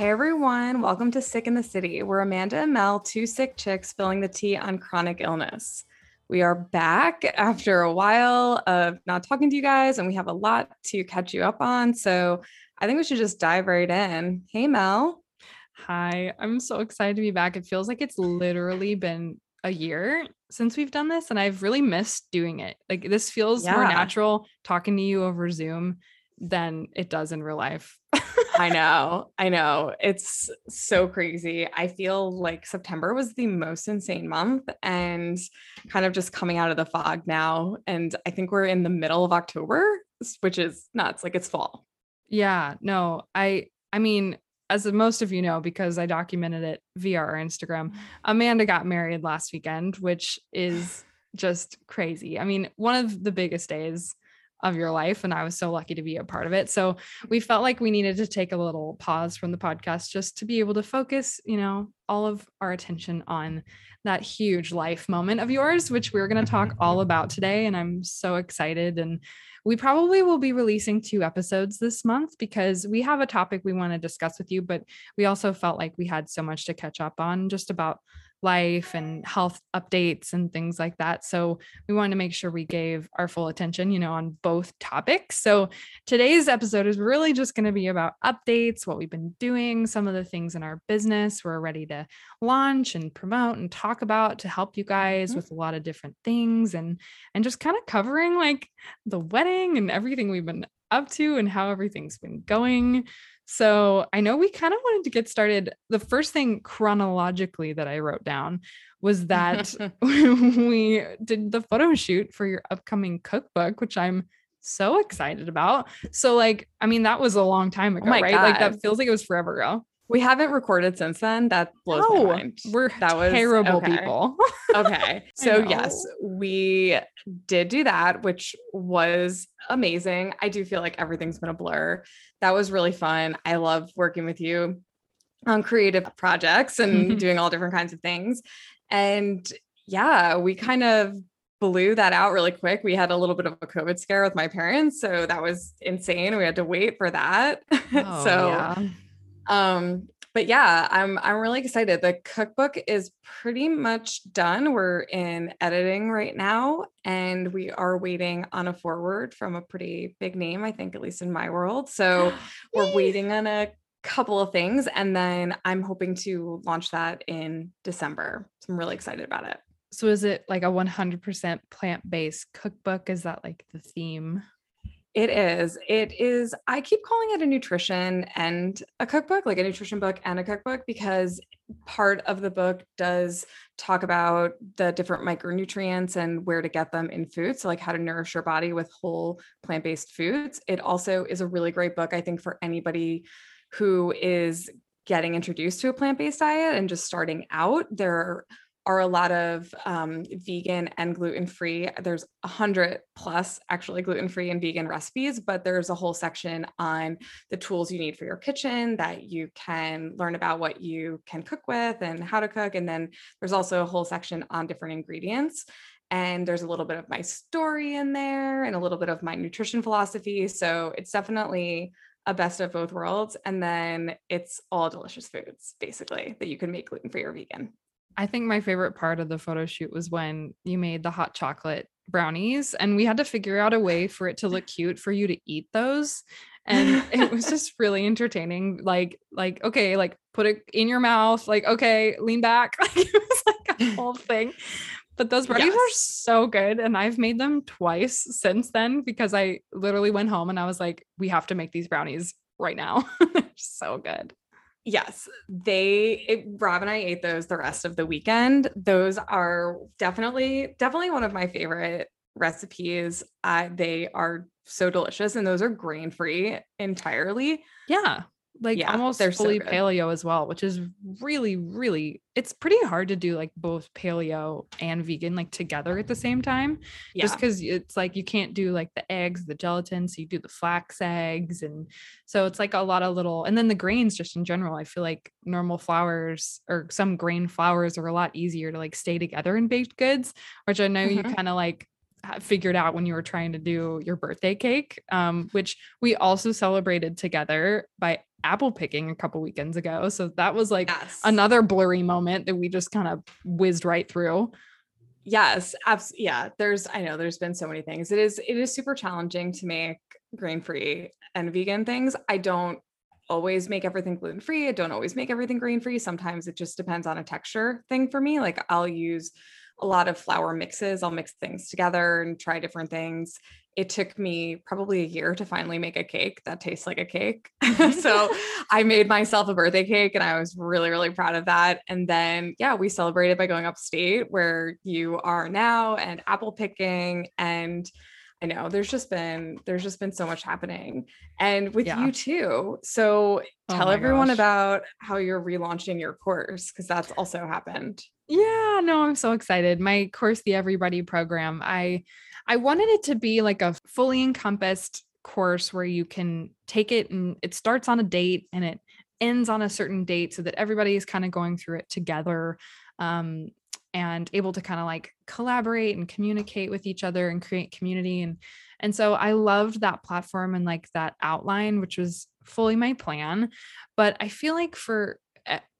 Hey everyone, welcome to Sick in the City. We're Amanda and Mel, two sick chicks filling the tea on chronic illness. We are back after a while of not talking to you guys, and we have a lot to catch you up on. So I think we should just dive right in. Hey Mel. Hi, I'm so excited to be back. It feels like it's literally been a year since we've done this, and I've really missed doing it. Like this feels yeah. more natural talking to you over Zoom than it does in real life. I know. I know. It's so crazy. I feel like September was the most insane month and kind of just coming out of the fog now. And I think we're in the middle of October, which is nuts. Like it's fall. Yeah. No, I, I mean, as most of you know, because I documented it via our Instagram, mm-hmm. Amanda got married last weekend, which is just crazy. I mean, one of the biggest days of your life. And I was so lucky to be a part of it. So mm-hmm. we felt like we needed to take a little pause from the podcast just to be able to focus, you know, all of our attention on that huge life moment of yours, which we're going to talk mm-hmm. all about today. And I'm so excited. And we probably will be releasing two episodes this month because we have a topic we want to discuss with you, but we also felt like we had so much to catch up on just about life and health updates and things like that. So we wanted to make sure we gave our full attention, you know, on both topics. So today's episode is really just going to be about updates, what we've been doing, some of the things in our business we're ready to launch and promote and talk about to help you guys mm-hmm. with a lot of different things and and just kind of covering like the wedding and everything we've been up to and how everything's been going. So I know we kind of wanted to get started. The first thing chronologically that I wrote down was that we did the photo shoot for your upcoming cookbook, which I'm so excited about. So, like, I mean, that was a long time oh ago, oh right? God. Like, that feels like it was forever ago. We haven't recorded since then. That blows no, my mind. We're that was terrible okay. people. okay. So yes, we did do that, which was amazing. I do feel like everything's been a blur. That was really fun. I love working with you on creative projects and doing all different kinds of things. And yeah, we kind of blew that out really quick. We had a little bit of a COVID scare with my parents. So that was insane. We had to wait for that. Oh, so yeah. Um, but yeah, I'm I'm really excited. The cookbook is pretty much done. We're in editing right now, and we are waiting on a foreword from a pretty big name, I think, at least in my world. So we're waiting on a couple of things, and then I'm hoping to launch that in December. So I'm really excited about it. So is it like a 100% plant-based cookbook? Is that like the theme? It is. It is. I keep calling it a nutrition and a cookbook, like a nutrition book and a cookbook, because part of the book does talk about the different micronutrients and where to get them in food. So, like how to nourish your body with whole plant based foods. It also is a really great book, I think, for anybody who is getting introduced to a plant based diet and just starting out. There are a lot of um, vegan and gluten free. There's a hundred plus actually gluten free and vegan recipes, but there's a whole section on the tools you need for your kitchen that you can learn about what you can cook with and how to cook. And then there's also a whole section on different ingredients. And there's a little bit of my story in there and a little bit of my nutrition philosophy. So it's definitely a best of both worlds. And then it's all delicious foods, basically, that you can make gluten free or vegan. I think my favorite part of the photo shoot was when you made the hot chocolate brownies and we had to figure out a way for it to look cute for you to eat those and it was just really entertaining like like okay like put it in your mouth like okay lean back. Like it was like a whole thing but those brownies yes. are so good and i've made them twice since then because i literally went home and i was like we have to make these brownies right now. They're so good Yes, they it, Rob and I ate those the rest of the weekend. Those are definitely definitely one of my favorite recipes. Uh, they are so delicious and those are grain free entirely. Yeah like yeah, almost they're fully so paleo as well, which is really, really it's pretty hard to do like both paleo and vegan like together at the same time. Yeah. Just because it's like you can't do like the eggs, the gelatin, so you do the flax eggs, and so it's like a lot of little and then the grains just in general. I feel like normal flours or some grain flours are a lot easier to like stay together in baked goods, which I know mm-hmm. you kind of like figured out when you were trying to do your birthday cake, um, which we also celebrated together by apple picking a couple weekends ago. So that was like Yes. another blurry moment that we just kind of whizzed right through. Yes, abs- yeah. There's I know there's been so many things. It is it is super challenging to make grain-free and vegan things. I don't always make everything gluten-free. I don't always make everything grain-free. Sometimes it just depends on a texture thing for me. Like I'll use a lot of flour mixes. I'll mix things together and try different things. It took me probably a year to finally make a cake that tastes like a cake. so I made myself a birthday cake and I was really, really proud of that. And then, yeah, we celebrated by going upstate where you are now and apple picking. And I know there's just been, there's just been so much happening and with Yeah. you too. So Oh tell my everyone gosh. about how you're relaunching your course because that's also happened. Yeah, no, I'm so excited. My course, the Everybody program, I I wanted it to be like a fully encompassed course where you can take it and it starts on a date and it ends on a certain date so that everybody is kind of going through it together um, and able to kind of like collaborate and communicate with each other and create community and and so I loved that platform and like that outline which was fully my plan but I feel like for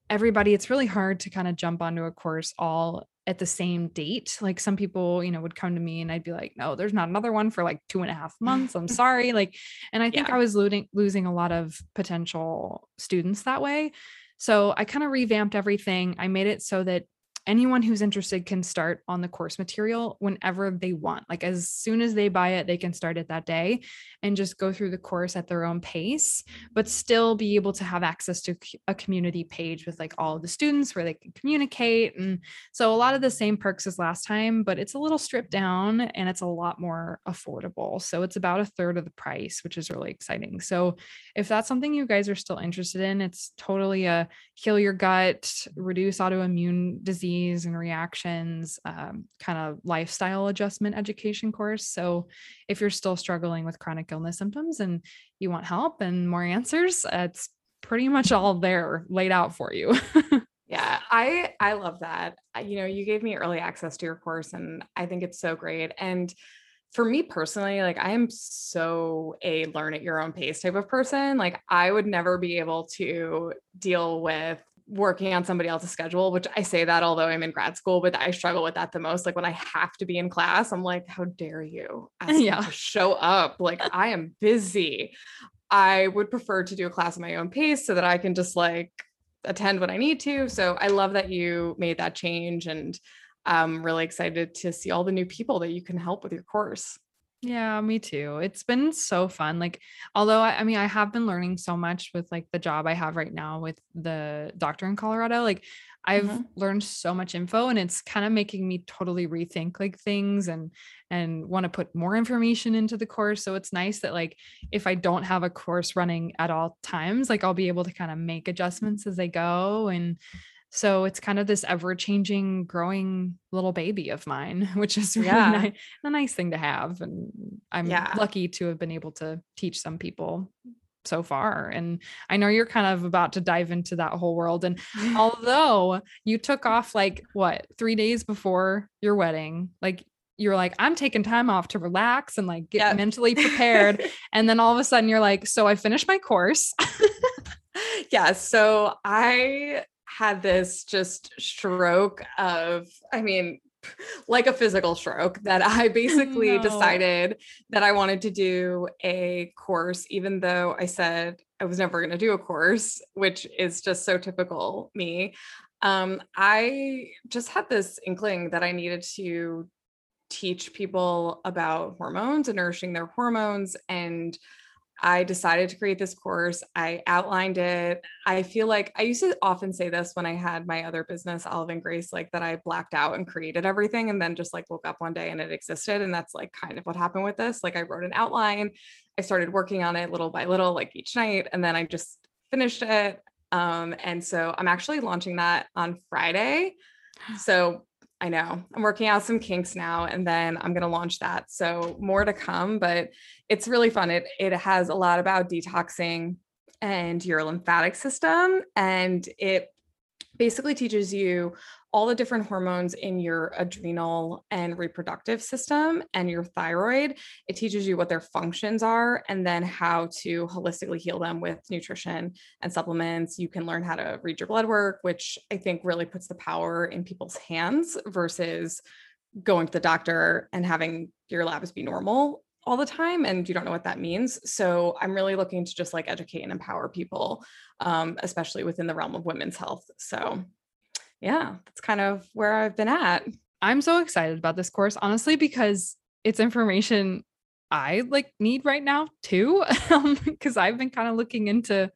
everybody it's really hard to kind of jump onto a course all at the same date like some people you know would come to me and i'd be like no there's not another one for like two and a half months i'm sorry like and i think Yeah. i was losing losing a lot of potential students that way so i kind of revamped everything i made it so that anyone who's interested can start on the course material whenever they want. Like as soon as they buy it they can start it that day and just go through the course at their own pace but still be able to have access to a community page with like all of the students where they can communicate and so a lot of the same perks as last time but it's a little stripped down and it's a lot more affordable. So it's about a third of the price which is really exciting. So if that's something you guys are still interested in it's totally a heal your gut reduce autoimmune disease and reactions um, kind of lifestyle adjustment education course so if you're still struggling with chronic illness symptoms and you want help and more answers, it's pretty much all there laid out for you. Yeah, I I love that. You know, you gave me early access to your course and I think it's so great. And for me personally, like I am so a learn at your own pace type of person. Like I would never be able to deal with working on somebody else's schedule, which I say that although I'm in grad school, but I struggle with that the most. Like when I have to be in class, I'm like, how dare you Yeah. to show up? Like I am busy. I would prefer to do a class at my own pace so that I can just like attend when I need to. So I love that you made that change and I'm really excited to see all the new people that you can help with your course. Yeah, me too. It's been so fun. Like, although I, I mean, I have been learning so much with like the job I have right now with the doctor in Colorado. Like, I've Mhm. learned so much info and it's kind of making me totally rethink like things and and want to put more information into the course. So it's nice that like if I don't have a course running at all times, like I'll be able to kind of make adjustments as they go and so it's kind of this ever-changing growing little baby of mine, which is really Yeah. nice a nice thing to have and i'm Yeah. lucky to have been able to teach some people so far and i know you're kind of about to dive into that whole world and although you took off like what three days before your wedding like you're like i'm taking time off to relax and like get Yep. mentally prepared and then all of a sudden you're like so i finished my course yeah. So I had this just stroke of, I mean, like a physical stroke that I basically No. decided that I wanted to do a course, even though I said I was never going to do a course, which is just so typical me. Um, I just had this inkling that I needed to teach people about hormones and nourishing their hormones and I decided to create this course. I outlined it. I feel like I used to often say this when I had my other business, Olive and Grace, like that I blacked out and created everything and then just like woke up one day and it existed. And that's like kind of what happened with this. Like I wrote an outline, I started working on it little by little, like each night, and then I just finished it. Um, and so I'm actually launching that on Friday. So I know I'm working out some kinks now, and then I'm going to launch that. So more to come, but it's really fun. It it has a lot about detoxing and your lymphatic system, and it basically teaches you all the different hormones in your adrenal and reproductive system and your thyroid. It teaches you what their functions are and then how to holistically heal them with nutrition and supplements. You can learn how to read your blood work, which I think really puts the power in people's hands versus going to the doctor and having your labs be normal all the time and you don't know what that means so i'm really looking to just like educate and empower people um, especially within the realm of women's health so yeah that's kind of where i've been at i'm so excited about this course honestly because it's information i like need right now too because i've been kind of looking into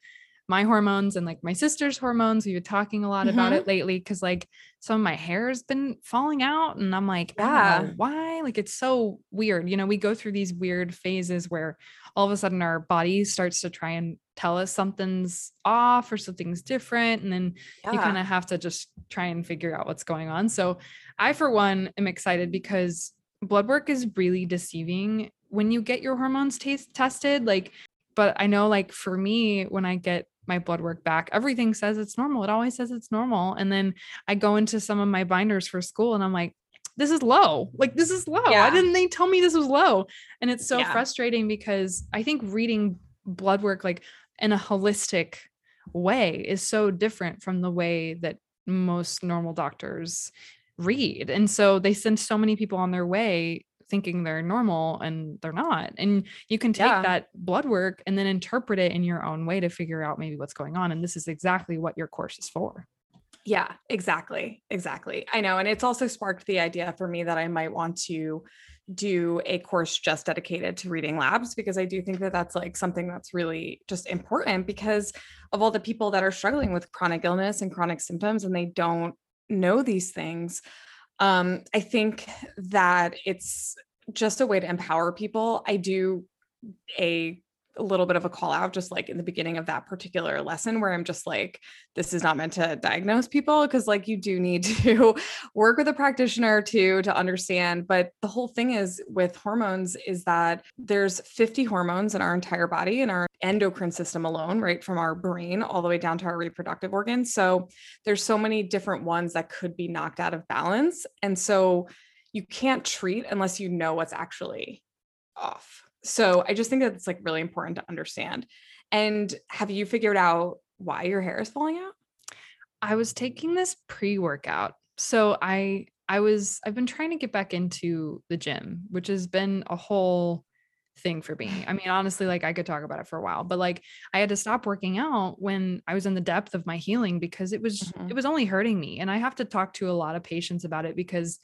my hormones and like my sister's hormones. We've been talking a lot mm-hmm. about it lately because like some of my hair has been falling out and I'm like, yeah, why? Like it's so weird. You know, we go through these weird phases where all of a sudden our body starts to try and tell us something's off or something's different. And then yeah. you kind of have to just try and figure out what's going on. So I, for one, am excited because blood work is really deceiving when you get your hormones t- tested. Like, but I know like for me, when I get my blood work back. Everything says it's normal. It always says it's normal. And then I go into some of my binders for school and I'm like, this is low. Like this is low. Yeah. Why didn't they tell me this was low? And it's so yeah. frustrating because I think reading blood work like in a holistic way is so different from the way that most normal doctors read. And so they send so many people on their way thinking they're normal and they're not. And you can take yeah. that blood work and then interpret it in your own way to figure out maybe what's going on. And this is exactly what your course is for. Yeah, exactly. Exactly. I know. And it's also sparked the idea for me that I might want to do a course just dedicated to reading labs because I do think that that's like something that's really just important because of all the people that are struggling with chronic illness and chronic symptoms and they don't know these things um, I think that it's just a way to empower people. I do a a little bit of a call out just like in the beginning of that particular lesson where I'm just like this is not meant to diagnose people because like you do need to work with a practitioner too to understand. But the whole thing is with hormones is that there's 50 hormones in our entire body in our endocrine system alone right from our brain all the way down to our reproductive organs. So there's so many different ones that could be knocked out of balance. And so you can't treat unless you know what's actually off so I just think that it's like really important to understand. And have you figured out why your hair is falling out? I was taking this pre-workout. So I I was I've been trying to get back into the gym, which has been a whole thing for me. I mean, honestly, like I could talk about it for a while, but like I had to stop working out when I was in the depth of my healing because it was mm-hmm. it was only hurting me. And I have to talk to a lot of patients about it because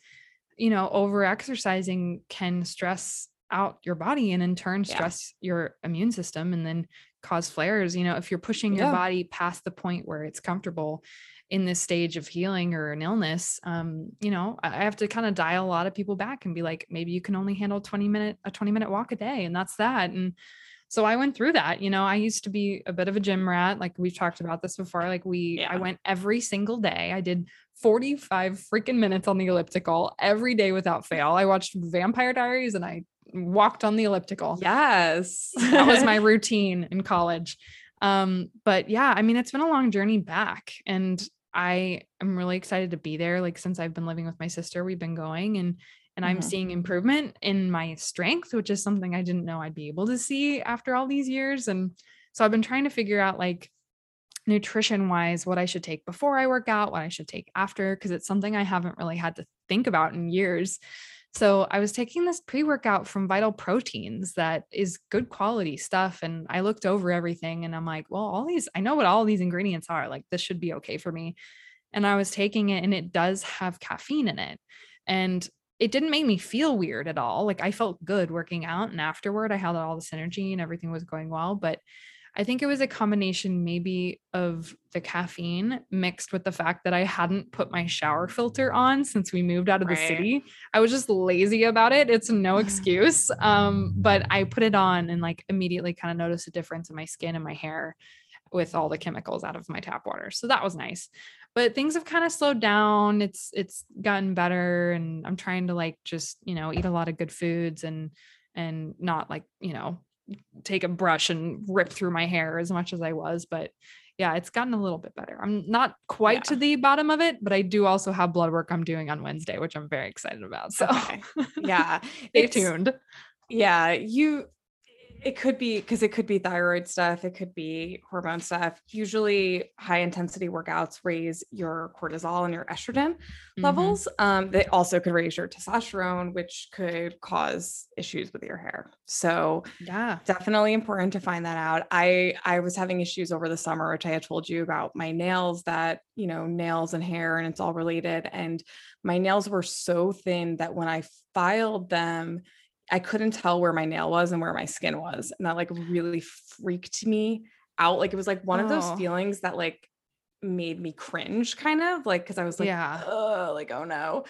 you know, over exercising can stress out your body and in turn stress yeah. your immune system and then cause flares you know if you're pushing yeah. your body past the point where it's comfortable in this stage of healing or an illness um you know i have to kind of dial a lot of people back and be like maybe you can only handle 20 minute a 20 minute walk a day and that's that and so i went through that you know i used to be a bit of a gym rat like we've talked about this before like we yeah. i went every single day i did 45 freaking minutes on the elliptical every day without fail i watched vampire diaries and i walked on the elliptical. Yes. that was my routine in college. Um, but yeah, I mean, it's been a long journey back and I am really excited to be there. Like since I've been living with my sister, we've been going and and mm-hmm. I'm seeing improvement in my strength, which is something I didn't know I'd be able to see after all these years. And so I've been trying to figure out like nutrition wise what I should take before I work out, what I should take after, because it's something I haven't really had to think about in years. So I was taking this pre workout from Vital Proteins that is good quality stuff. And I looked over everything and I'm like, well, all these, I know what all these ingredients are. Like, this should be okay for me. And I was taking it and it does have caffeine in it. And it didn't make me feel weird at all. Like, I felt good working out. And afterward, I had all this energy and everything was going well. But I think it was a combination maybe of the caffeine mixed with the fact that I hadn't put my shower filter on since we moved out of right. the city. I was just lazy about it. It's no excuse. Um, but I put it on and like immediately kind of noticed a difference in my skin and my hair with all the chemicals out of my tap water. So that was nice. But things have kind of slowed down. It's it's gotten better and I'm trying to like just, you know, eat a lot of good foods and and not like, you know, take a brush and rip through my hair as much as I was, but yeah, it's gotten a little bit better. I'm not quite Yeah. to the bottom of it, but I do also have blood work I'm doing on Wednesday, which I'm very excited about. So Okay. Yeah. stay tuned. Yeah, you it could be because it could be thyroid stuff, it could be hormone stuff. Usually high intensity workouts raise your cortisol and your estrogen Mhm. levels. Um, they also could raise your testosterone, which could cause issues with your hair. So Yeah. definitely important to find that out. I I was having issues over the summer, which I had told you about my nails that, you know, nails and hair and it's all related. And my nails were so thin that when I filed them, I couldn't tell where my nail was and where my skin was. And that like really freaked me out. Like it was like one of those Oh. feelings that like made me cringe kind of like because I was like, Yeah. oh, like, oh no.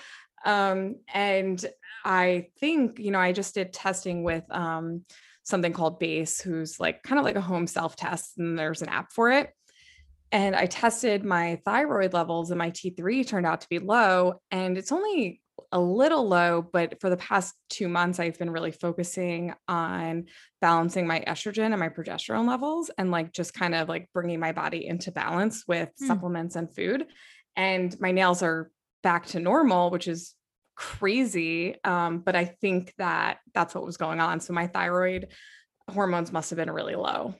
Um, and I think, you know, I just did testing with um something called Base, who's like kind of like a home self test, and there's an app for it. And I tested my thyroid levels, and my T3 turned out to be low. And it's only a little low, but for the past two months, I've been really focusing on balancing my estrogen and my progesterone levels and like just kind of like bringing my body into balance with Hmm. supplements and food. And my nails are back to normal, which is crazy. Um, but I think that that's what was going on. So my thyroid hormones must have been really low.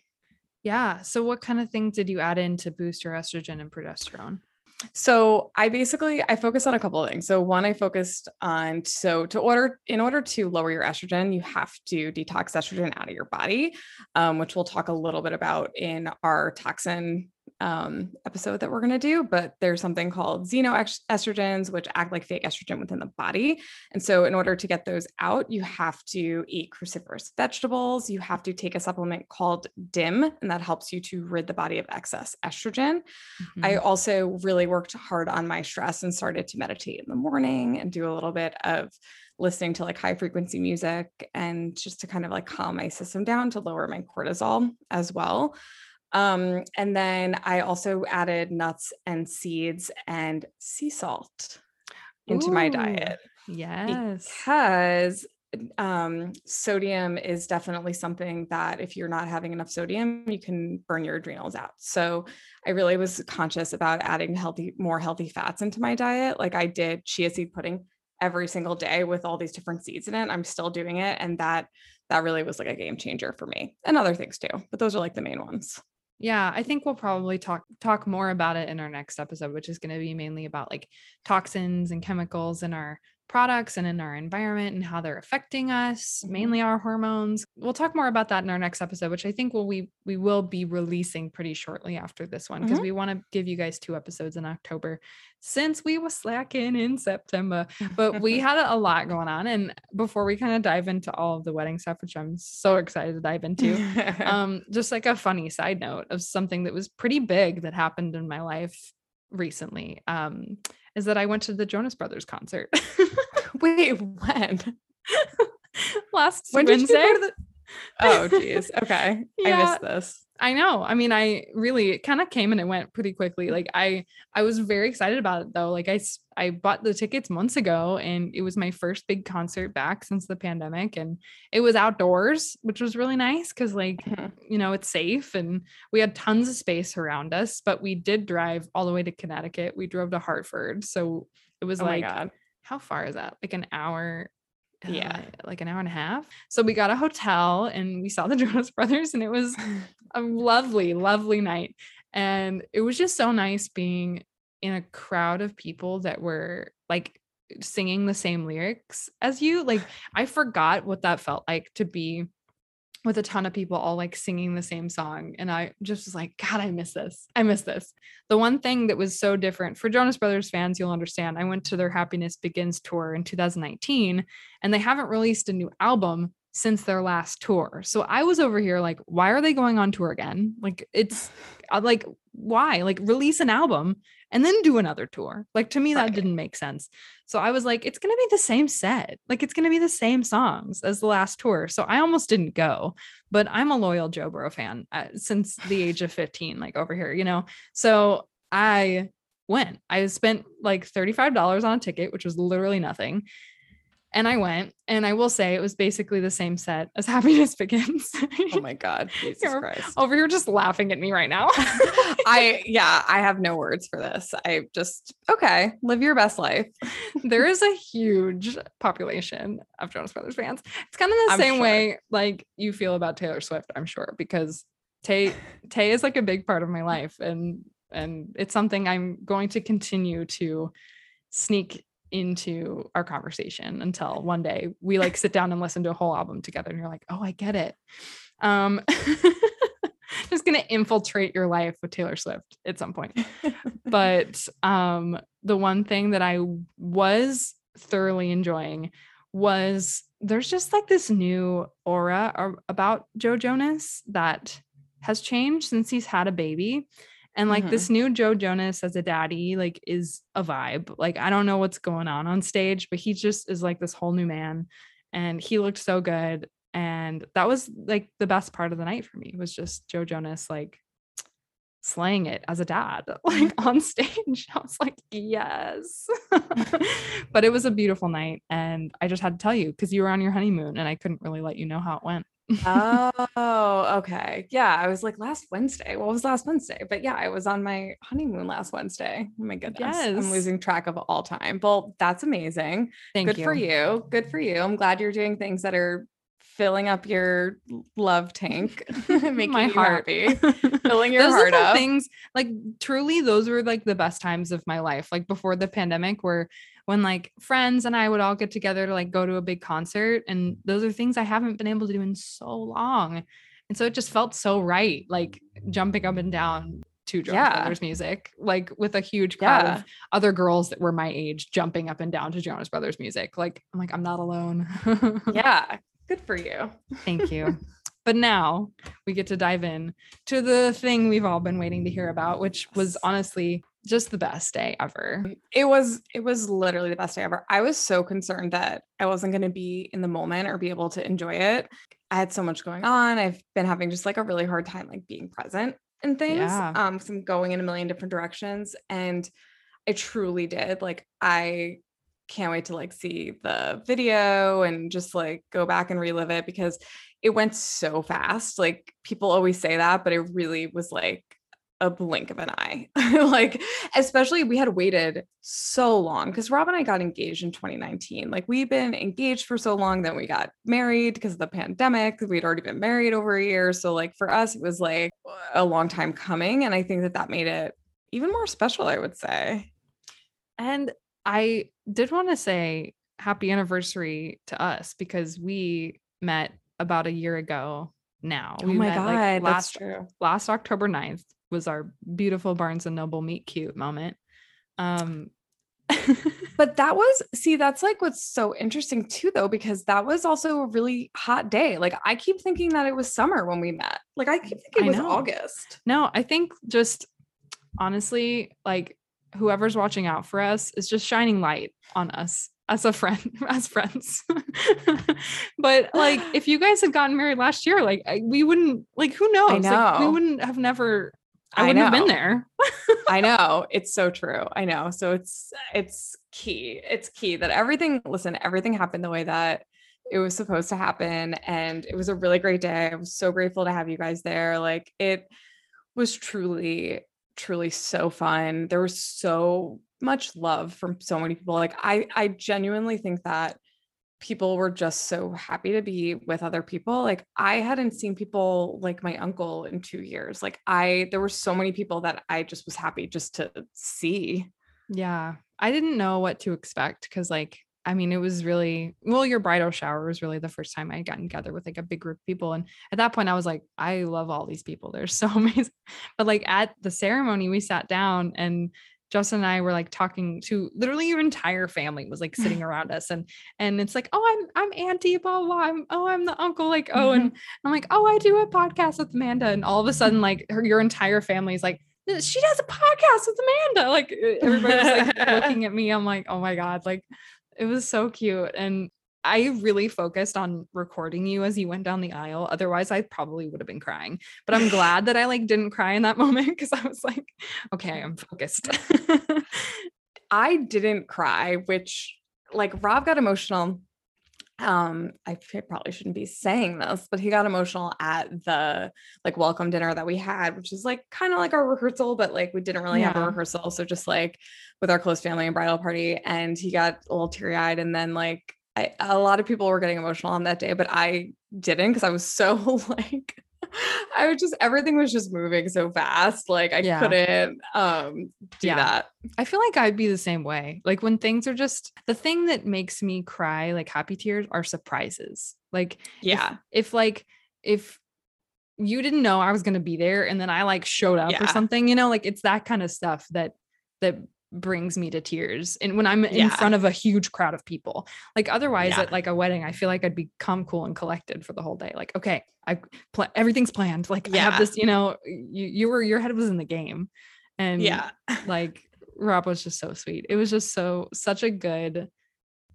Yeah. So what kind of things did you add in to boost your estrogen and progesterone? So I basically I focus on a couple of things. So one I focused on so to order in order to lower your estrogen, you have to detox estrogen out of your body, um, which we'll talk a little bit about in our toxin um, episode that we're going to do. But there's something called xenoestrogens, which act like fake estrogen within the body. And so in order to get those out, you have to eat cruciferous vegetables. You have to take a supplement called DIM, and that helps you to rid the body of excess estrogen. I Mhm. also really worked hard on my stress and started to meditate in the morning and do a little bit of listening to like high frequency music and just to kind of like calm my system down to lower my cortisol as well. Um, and then I also added nuts and seeds and sea salt into my diet Yes. because um, sodium is definitely something that if you're not having enough sodium, you can burn your adrenals out. So I really was conscious about adding healthy, more healthy fats into my diet. Like I did chia seed pudding every single day with all these different seeds in it. I'm still doing it. And that that really was like a game changer for me and other things too. But those are like the main ones. Yeah, I think we'll probably talk talk more about it in our next episode, which is going to be mainly about like toxins and chemicals in our products and in our environment and how they're affecting us, Mhm. mainly our hormones. We'll talk more about that in our next episode, which I think will we we will be releasing pretty shortly after this one because Mhm. we want to give you guys two episodes in October since we were slacking in September. But we had a lot going on and before we kind of dive into all of the wedding stuff, which I'm so excited to dive into, um just like a funny side note of something that was pretty big that happened in my life recently um is that i went to the jonas brothers concert Wait, when? last When wednesday the? Oh, geez. Okay, I missed this. I know. I mean, I really it kind of came and it went pretty quickly. Like I I was very excited about it though. Like I I bought the tickets months ago and it was my first big concert back since the pandemic and it was outdoors, which was really nice cuz like, Mhm. you know, it's safe and we had tons of space around us, but we did drive all the way to Connecticut. We drove to Hartford. So it was Oh like how far is that? Like an hour Yeah. uh, like an hour and a half. So we got a hotel and we saw the Jonas Brothers and it was a lovely, lovely night. And it was just so nice being in a crowd of people that were like singing the same lyrics as you. Like, I forgot what that felt like to be with a ton of people all like singing the same song. And I just was like, God, I miss this. I miss this. The one thing that was so different for Jonas Brothers fans, you'll understand. I went to their Happiness Begins tour in 2019 and they haven't released a new album since their last tour. So I was over here like, why are they going on tour again? Like, it's uh, like, why? Like, release an album and then do another tour. Like, to me, that Right. didn't make sense. So I was like, it's going to be the same set. Like, it's going to be the same songs as the last tour. So I almost didn't go, but I'm a loyal Joe Burrow fan uh, since the age of 15, like over here, you know? So I went. I spent like $35 on a ticket, which was literally nothing. And I went, and I will say it was basically the same set as Happiness Begins. oh my God. Jesus You're Christ. Over here just laughing at me right now. I, yeah, I have no words for this. I just, okay, live your best life. there is a huge population of Jonas Brothers fans. It's kind of the I'm same sure. way like you feel about Taylor Swift, I'm sure, because Tay Tay is like a big part of my life and and it's something I'm going to continue to sneak into our conversation until one day we like sit down and listen to a whole album together and you're like, "Oh, I get it." Um just going to infiltrate your life with Taylor Swift at some point but um the one thing that I was thoroughly enjoying was there's just like this new aura about Joe Jonas that has changed since he's had a baby. And like this mm-hmm. new Joe Jonas as a daddy, like, is a vibe. Like, I don't know what's going on on stage, but he just is like this whole new man. And he looked so good. And that was like the best part of the night for me was just Joe Jonas, like, slaying it as a dad like mm-hmm. on stage i was like yes but it was a beautiful night and i just had to tell you because you were on your honeymoon and i couldn't really let you know how it went oh, okay. Yeah. I was like last Wednesday. What was last Wednesday? But yeah, I was on my honeymoon last Wednesday. Oh my goodness. Yes. I'm losing track of all time. Well, that's amazing. thank Good you for you. Good for you. I'm glad you're doing things that are filling up your love tank, making My you heart. happy, filling your those heart little up. things like truly those were like the best times of my life like before the pandemic where when like friends and i would all get together to like go to a big concert and those are things i haven't been able to do in so long and so it just felt so right like jumping up and down to Jonas Yeah. Brothers music like with a huge crowd Yeah. of other girls that were my age jumping up and down to Jonas Brothers music like I'm like I'm not alone Yeah. Good for you. Thank you. but now we get to dive in to the thing we've all been waiting to hear about, which was honestly just the best day ever. It was it was literally the best day ever. I was so concerned that I wasn't going to be in the moment or be able to enjoy it. I had so much going on. I've been having just like a really hard time like being present and things. Yeah. Um I'm going in a million different directions and I truly did. Like I can't wait to like see the video and just like go back and relive it because it went so fast. Like people always say that, but it really was like a blink of an eye. like, especially we had waited so long because Rob and I got engaged in 2019. Like, we've been engaged for so long, then we got married because of the pandemic. We'd already been married over a year. So, like, for us, it was like a long time coming. And I think that that made it even more special, I would say. And I did want to say happy anniversary to us because we met about a year ago now. Oh We met, like, that's last true. last October 9th was our beautiful Barnes and Noble meet cute moment. Um But that was, see, that's like what's so interesting too, though, because that was also a really hot day. Like, I keep thinking that it was summer when we met. Like, I keep thinking it was. August. No, I think just honestly, like whoever's watching out for us is just shining light on us as a friend, as friends. but like, if you guys had gotten married last year, like I, we wouldn't, like, who knows? Like, we wouldn't have never. I I wouldn't have been there. I know it's so true. I know. So it's it's key. It's key that everything, listen, everything happened the way that it was supposed to happen. And it was a really great day. I was so grateful to have you guys there. Like it was truly, truly so fun. There was so much love from so many people. Like I I genuinely think that people were just so happy to be with other people. Like I hadn't seen people like my uncle in 2 years. Like I there were so many people that I just was happy just to see. Yeah. I didn't know what to expect because, like, I mean, it was really well, your bridal shower was really the first time I had gotten together with like a big group of people. And at that point, I was like, I love all these people. They're so amazing. But like at the ceremony, we sat down and Justin and I were like talking to literally your entire family was like sitting around us and and it's like oh I'm I'm auntie blah blah. I'm oh I'm the uncle like oh and mm-hmm. I'm like oh I do a podcast with Amanda and all of a sudden like her your entire family is like she does a podcast with Amanda like everybody's like looking at me I'm like oh my god like it was so cute and I really focused on recording you as you went down the aisle. Otherwise, I probably would have been crying. But I'm glad that I like didn't cry in that moment because I was like, okay, I'm focused. I didn't cry, which like Rob got emotional um i probably shouldn't be saying this but he got emotional at the like welcome dinner that we had which is like kind of like our rehearsal but like we didn't really have a rehearsal so just like with our close family and bridal party and he got a little teary-eyed and then like I, a lot of people were getting emotional on that day but i didn't because i was so like i was just everything was just moving so fast like i Yeah. couldn't um do Yeah. that I feel like I'd be the same way. Like when things are just the thing that makes me cry, like happy tears, are surprises. Like yeah if, like if you didn't know I was gonna be there and then I like showed up or something, you know, like it's that kind of stuff that that brings me to tears. And when I'm in front of a huge crowd of people, like otherwise Yeah. at like a wedding, I feel like I'd become cool and collected for the whole day. Like, okay, I pla everything's planned. Like I have this, you know, you you were your head was in the game. And yeah like Rob was just so sweet. It was just so such a good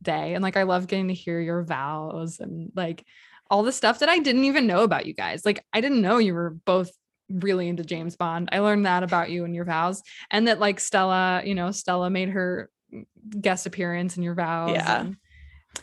day. And like I love getting to hear your vows and like all the stuff that I didn't even know about you guys. Like I didn't know you were both really into James Bond. I learned that about you and your vows. And that like Stella, you know, Stella made her guest appearance in your vows. Yeah. and-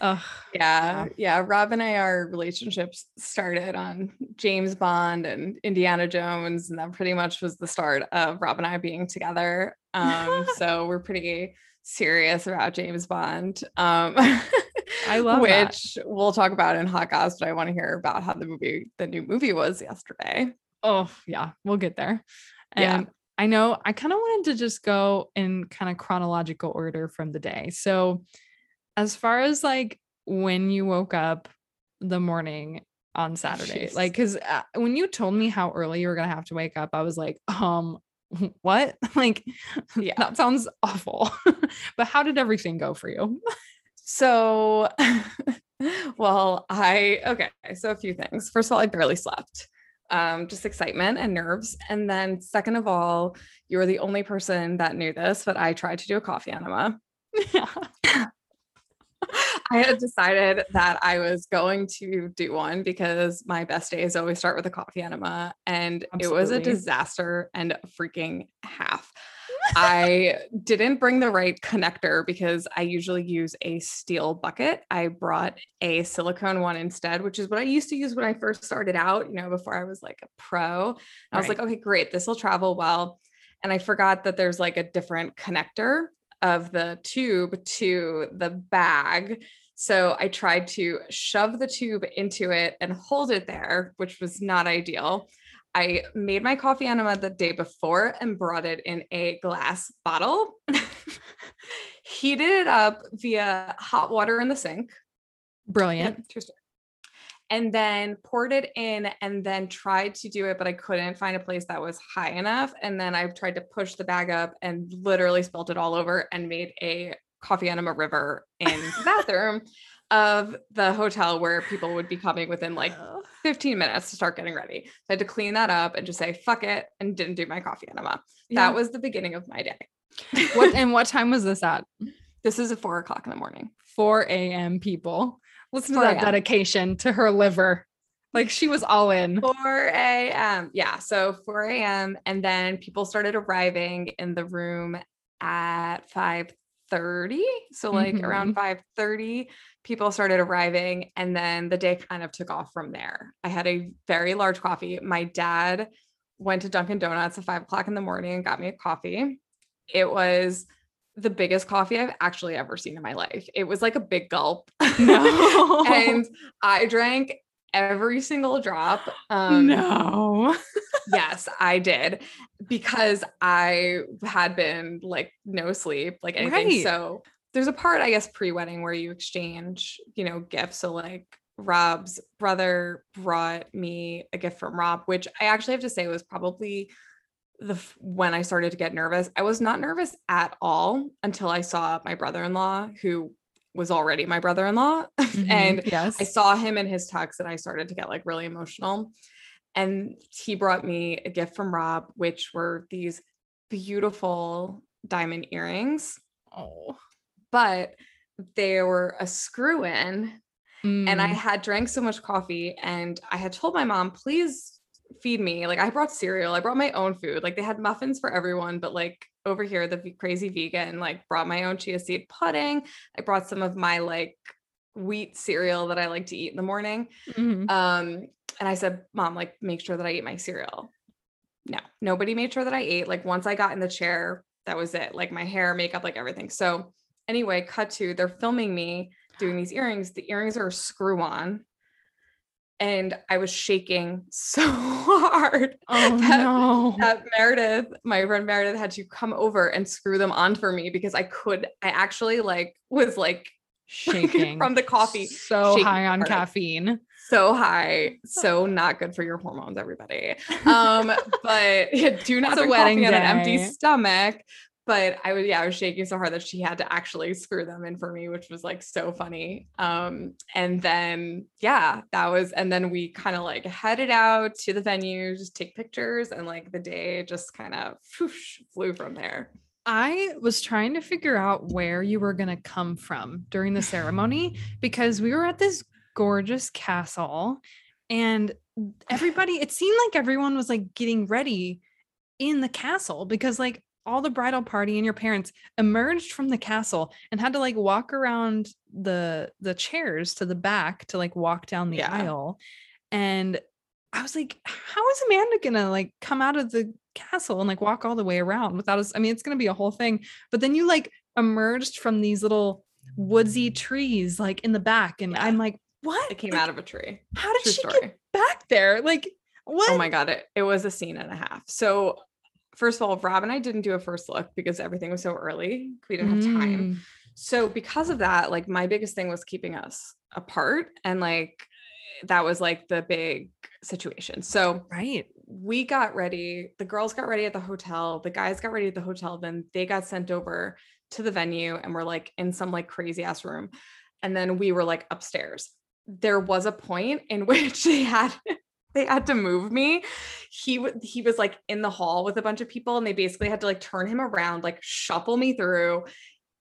Ugh. Yeah, yeah. Rob and I, our relationships started on James Bond and Indiana Jones, and that pretty much was the start of Rob and I being together. Um, so we're pretty serious about James Bond. Um, I love that. which we'll talk about in Hot Goss, but I want to hear about how the movie, the new movie, was yesterday. Oh, yeah, we'll get there. Yeah. I know I kind of wanted to just go in kind of chronological order from the day. So, as far as like when you woke up the morning on Saturday, Jeez. like, because uh, when you told me how early you were going to have to wake up, I was like, um, what? like, Yeah. that sounds awful. but how did everything go for you? So, well, I okay. So a few things. First of all, I barely slept. Um, just excitement and nerves. And then second of all, you were the only person that knew this, but I tried to do a coffee enema. yeah. I had decided that I was going to do one because my best days always start with a coffee enema, and it was a disaster and a freaking half. I didn't bring the right connector because I usually use a steel bucket. I brought a silicone one instead, which is what I used to use when I first started out, you know, before I was like a pro. I was Right. like, okay, great, this will travel well. And I forgot that there's like a different connector of the tube to the bag. So I tried to shove the tube into it and hold it there, which was not ideal. I made my coffee enema the day before and brought it in a glass bottle, heated it up via hot water in the sink. Brilliant. Yep. And then poured it in and then tried to do it, but I couldn't find a place that was high enough. And then I tried to push the bag up and literally spilt it all over and made a coffee enema river in the bathroom of the hotel where people would be coming within like 15 minutes to start getting ready. So I had to clean that up and just say, fuck it, and didn't do my coffee enema. Yeah. That was the beginning of my day. what and what time was this at? This is at four o'clock in the morning. 4 a.m. people. Listen to that dedication to her liver. Like she was all in. 4 a.m. Yeah. So 4 a.m. And then people started arriving in the room at 5:30. So like around mm-hmm. 5:30, people started arriving. And then the day kind of took off from there. I had a very large coffee. My dad went to Dunkin' Donuts at five o'clock in the morning and got me a coffee. It was the biggest coffee I've actually ever seen in my life. It was like a big gulp. No. and I drank every single drop. Um, no. yes, I did because I had been like no sleep, like anything. Right. So there's a part, I guess, pre-wedding where you exchange, you know, gifts. So like Rob's brother brought me a gift from Rob, which I actually have to say was probably the when I started to get nervous. I was not nervous at all until I saw my brother-in-law, who was already my brother-in-law, and Mhm. yes. I saw him in his tux and I started to get like really emotional. And he brought me a gift from Rob, which were these beautiful diamond earrings, oh. but they were a screw in. And I Mm. had drank so much coffee and I had told my mom, please feed me. Like I brought cereal, I brought my own food. Like they had muffins for everyone, but like over here, the crazy vegan like brought my own chia seed pudding. I brought some of my like wheat cereal that I like to eat in the morning. Mhm. Um, and I said, Mom, like, make sure that I eat my cereal. No, nobody made sure that I ate. Like, once I got in the chair, that was it. Like, my hair, makeup, like everything. So, anyway, cut to they're filming me doing these earrings. The earrings are screw on. And I was shaking so hard oh that- no. that Meredith, my friend Meredith, had to come over and screw them on for me because I could, I actually like was like Shaking from the coffee, So high on hard. caffeine. so high, so not good for your hormones, everybody. Um, but yeah, do not It's a drink wedding coffee on an empty stomach. But I was, yeah, I was shaking so hard that she had to actually screw them in for me, which was like so funny. Um, and then yeah, that was, and then we kind of like headed out to the venue, just take pictures, and like the day just kind of flew from there. I was trying to figure out where you were going to come from during the ceremony because we were at this gorgeous castle and everybody, it seemed like everyone was like getting ready in the castle because like all the bridal party and your parents emerged from the castle and had to like walk around the the chairs to the back to like walk down the Yeah. aisle and I was like, how is Amanda gonna like come out of the castle and like walk all the way around without us? I mean, it's gonna be a whole thing. But then you like emerged from these little woodsy mm. trees like in the back, and Yeah. I'm like, what? It came Like, out of a tree. How did True she story. get back there? Like, oh what? Oh my god, it, it was a scene and a half. So first of all, Rob and I didn't do a first look because everything was so early. We didn't have time. Mm, So because of that, like my biggest thing was keeping us apart. And like that was like the big situation. So Right. we got ready, the girls got ready at the hotel, the guys got ready at the hotel, then they got sent over to the venue and we're like in some like crazy ass room. And then we were like upstairs. There was a point in which they had they had to move me. He w- he was like in the hall with a bunch of people and they basically had to like turn him around, like shuffle me through.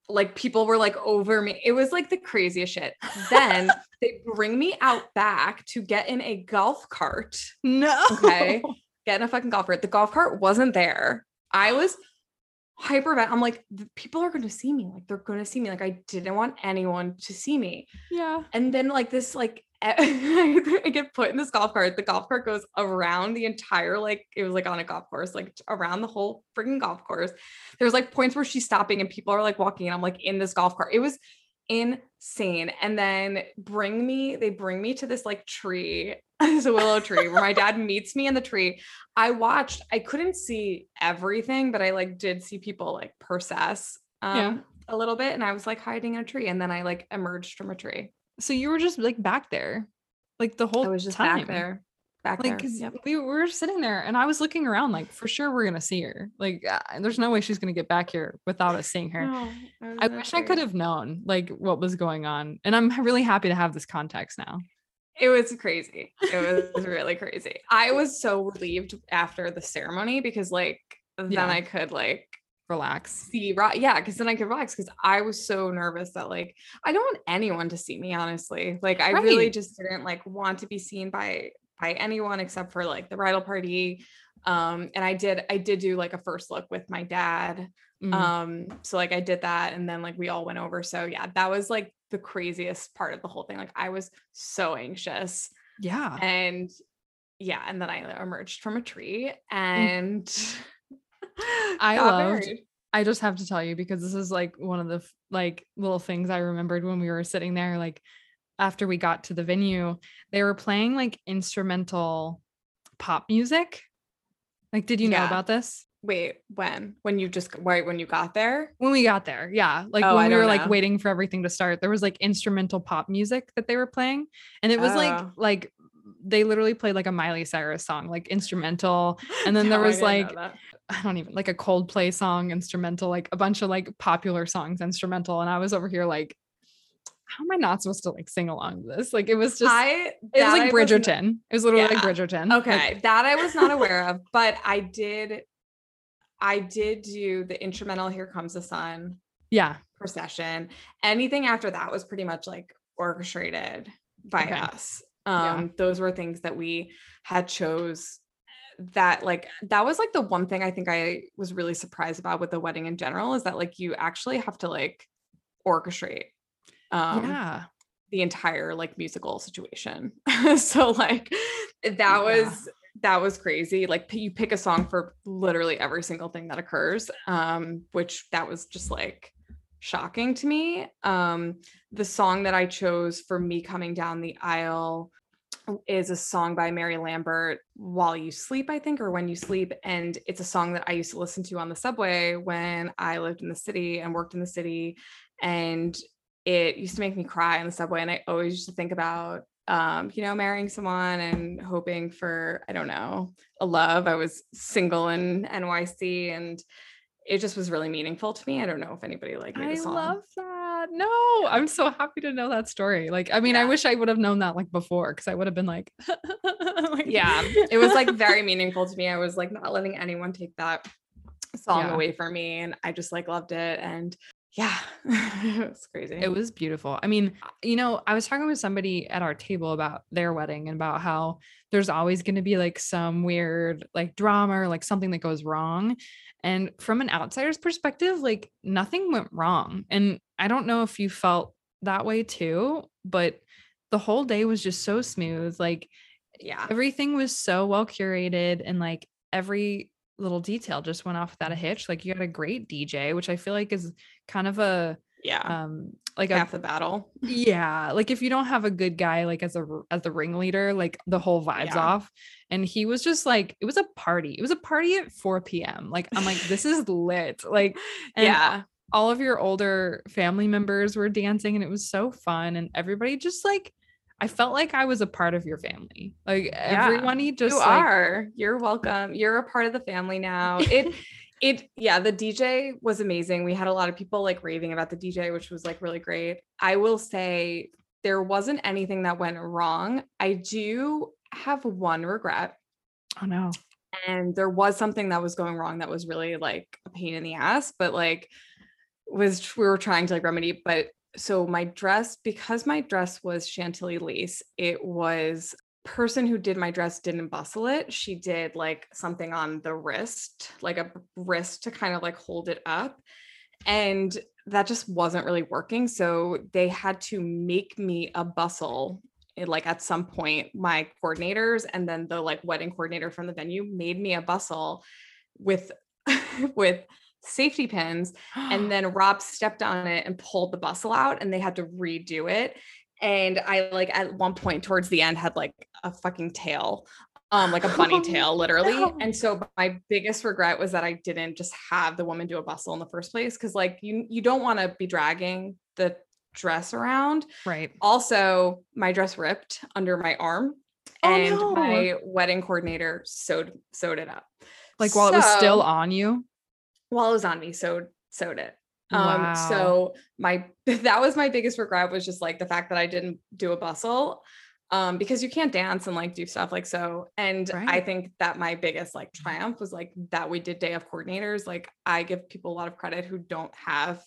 Like people were like over me. It was like the craziest shit. Then they bring me out back to get in a golf cart No. Okay. get in a fucking golf cart. The golf cart wasn't there. I was hyper. I'm like, "The people are going to see me. Like, they're going to see me. Like, I didn't want anyone to see me. Yeah. And then, like, this, like, I get put in this golf cart. The golf cart goes around the entire, like, it was like on a golf course, like around the whole freaking golf course. There's like points where she's stopping and people are like walking, and I'm like in this golf cart. It was insane. And then bring me, they bring me to this like tree, this willow tree where my dad meets me in the tree. I watched, I couldn't see everything, but I like did see people like process um Yeah. a little bit. And I was like hiding in a tree. And then I like emerged from a tree. So you were just like back there, like the whole I was just time. back there. Back Like, there. Yep. we were sitting there and I was looking around, like, for sure we're going to see her. Like, uh, there's no way she's going to get back here without us seeing her. No, I wish I could have known like what was going on. And I'm really happy to have this context now. It was crazy. It was really crazy. I was so relieved after the ceremony because like then Yeah. I could like Relax. see right yeah because then i could relax because i was so nervous that like i don't want anyone to see me honestly like i really just didn't like want to be seen by by anyone except for like the bridal party um and i did i did do like a first look with my dad Mm. um so like i did that and then like we all went over so yeah that was like the craziest part of the whole thing like i was so anxious yeah. and yeah and then i emerged from a tree Mm. and I got loved- married. I just have to tell you because this is like one of the like little things I remembered when we were sitting there like after we got to the venue they were playing like instrumental pop music. Like did you know about this? Wait, when? When you just right when you got there? When we got there. Yeah. Like Oh, when I we were don't like waiting for everything to start there was like instrumental pop music that they were playing and it was like Oh. like they literally played like a Miley Cyrus song like instrumental and then there No, I was, like. I don't even like a Coldplay song instrumental, like a bunch of like popular songs instrumental. And I was over here like, how am I not supposed to like sing along to this? Like it was just I it was like I Bridgerton. It was literally like Yeah. Bridgerton. Like, Okay, that I was not aware of, but I did I did do the instrumental Here Comes the Sun yeah. procession. Anything after that was pretty much like orchestrated by Okay. us. Yeah. Um those were things that we had chose that like that was like the one thing I think I was really surprised about with the wedding in general is that like you actually have to like orchestrate um yeah. the entire like musical situation. so like that yeah. was that was crazy. Like you pick a song for literally every single thing that occurs. Um, which that was just like shocking to me. Um, the song that I chose for me coming down the aisle is a song by Mary Lambert, While You Sleep, I think, or When You Sleep. And it's a song that I used to listen to on the subway when I lived in the city and worked in the city. And it used to make me cry in the subway. And I always used to think about, um, you know, marrying someone and hoping for, I don't know, a love. I was single in NYC and it just was really meaningful to me. I don't know if anybody like I love that. No, I'm so happy to know that story. Like, I mean, yeah. I wish I would have known that like before because I would have been like, like yeah, it was like very meaningful to me. I was like not letting anyone take that song yeah. away from me. And I just like loved it. And yeah, it was crazy. It was beautiful. I mean, you know, I was talking with somebody at our table about their wedding and about how there's always going to be like some weird like drama or like something that goes wrong. And from an outsider's perspective, like nothing went wrong. And I don't know if you felt that way too, but the whole day was just so smooth. Like, yeah, everything was so well curated and like every little detail just went off without a hitch. Like you had a great DJ, which I feel like is kind of a yeah um like half a, the battle yeah like if you don't have a good guy like as a as the ringleader like the whole vibes yeah. off and he was just like it was a party it was a party at 4 p.m like i'm like this is lit like yeah all of your older family members were dancing and it was so fun and everybody just like I felt like I was a part of your family. Like yeah, everyone, just you like, are. You're welcome. You're a part of the family now. It it yeah the dj was amazing we had a lot of people like raving about the dj which was like really great i will say there wasn't anything that went wrong i do have one regret oh no and there was something that was going wrong that was really like a pain in the ass but like was we were trying to like remedy but so my dress because my dress was chantilly lace it was person who did my dress didn't bustle it. She did like something on the wrist, like a wrist to kind of like hold it up. And that just wasn't really working. So they had to make me a bustle it, like at some point my coordinators and then the like wedding coordinator from the venue made me a bustle with with safety pins and then Rob stepped on it and pulled the bustle out and they had to redo it and I like at one point towards the end had like a fucking tail um like a bunny tail literally no. and so my biggest regret was that I didn't just have the woman do a bustle in the first place cuz like you you don't want to be dragging the dress around right also my dress ripped under my arm oh, and no. my wedding coordinator sewed sewed it up like while so, it was still on you while it was on me so sewed it um, wow. so my that was my biggest regret was just like the fact that I didn't do a bustle. Um, because you can't dance and like do stuff like so. And right. I think that my biggest like triumph was like that we did day of coordinators. Like I give people a lot of credit who don't have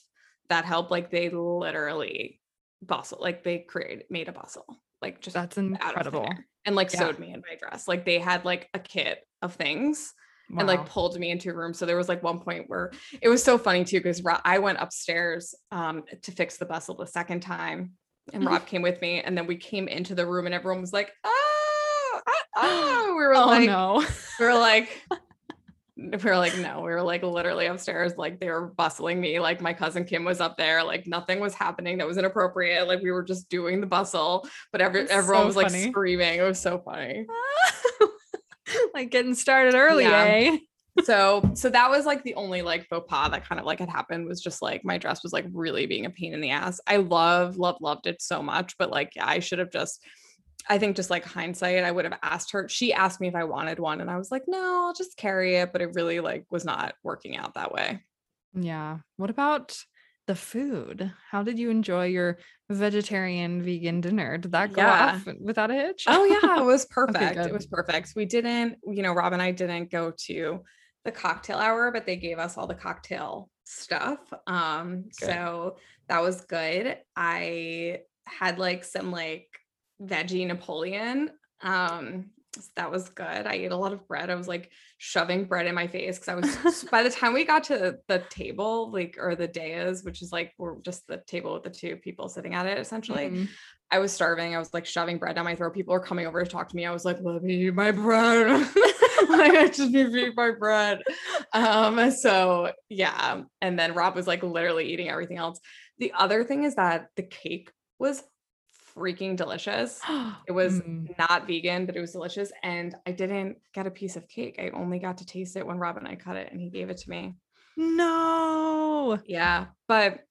that help. Like they literally bustle, like they created made a bustle, like just that's incredible. And like yeah. sewed me in my dress. Like they had like a kit of things wow. and like pulled me into a room. So there was like one point where it was so funny too, because I went upstairs um, to fix the bustle the second time and mm-hmm. Rob came with me. And then we came into the room and everyone was like, oh, oh. we were oh, like, no. we were like, we were like, no, we were like literally upstairs, like they were bustling me. Like my cousin Kim was up there, like nothing was happening that was inappropriate. Like we were just doing the bustle, but every, everyone so was like screaming. It was so funny. like getting started early, yeah. eh? so so that was like the only like faux pas that kind of like had happened was just like my dress was like really being a pain in the ass. I love, love, loved it so much, but like I should have just I think just like hindsight, I would have asked her. She asked me if I wanted one, and I was like, no, I'll just carry it. But it really like was not working out that way. Yeah. What about the food. How did you enjoy your vegetarian vegan dinner? Did that go yeah. off without a hitch? Oh yeah, it was perfect. okay, it was perfect. We didn't, you know, Rob and I didn't go to the cocktail hour, but they gave us all the cocktail stuff. Um, good. so that was good. I had like some like veggie Napoleon. Um, that was good. I ate a lot of bread. I was like shoving bread in my face because I was by the time we got to the table, like or the dais, which is like we're just the table with the two people sitting at it essentially. Mhm. I was starving. I was like shoving bread down my throat. People were coming over to talk to me. I was like, let me eat my bread. like I just need to eat my bread. Um, so yeah. And then Rob was like literally eating everything else. The other thing is that the cake was freaking delicious. It was Mm. not vegan, but it was delicious. And I didn't get a piece of cake. I only got to taste it when Rob and I cut it and he gave it to me. no. Yeah. But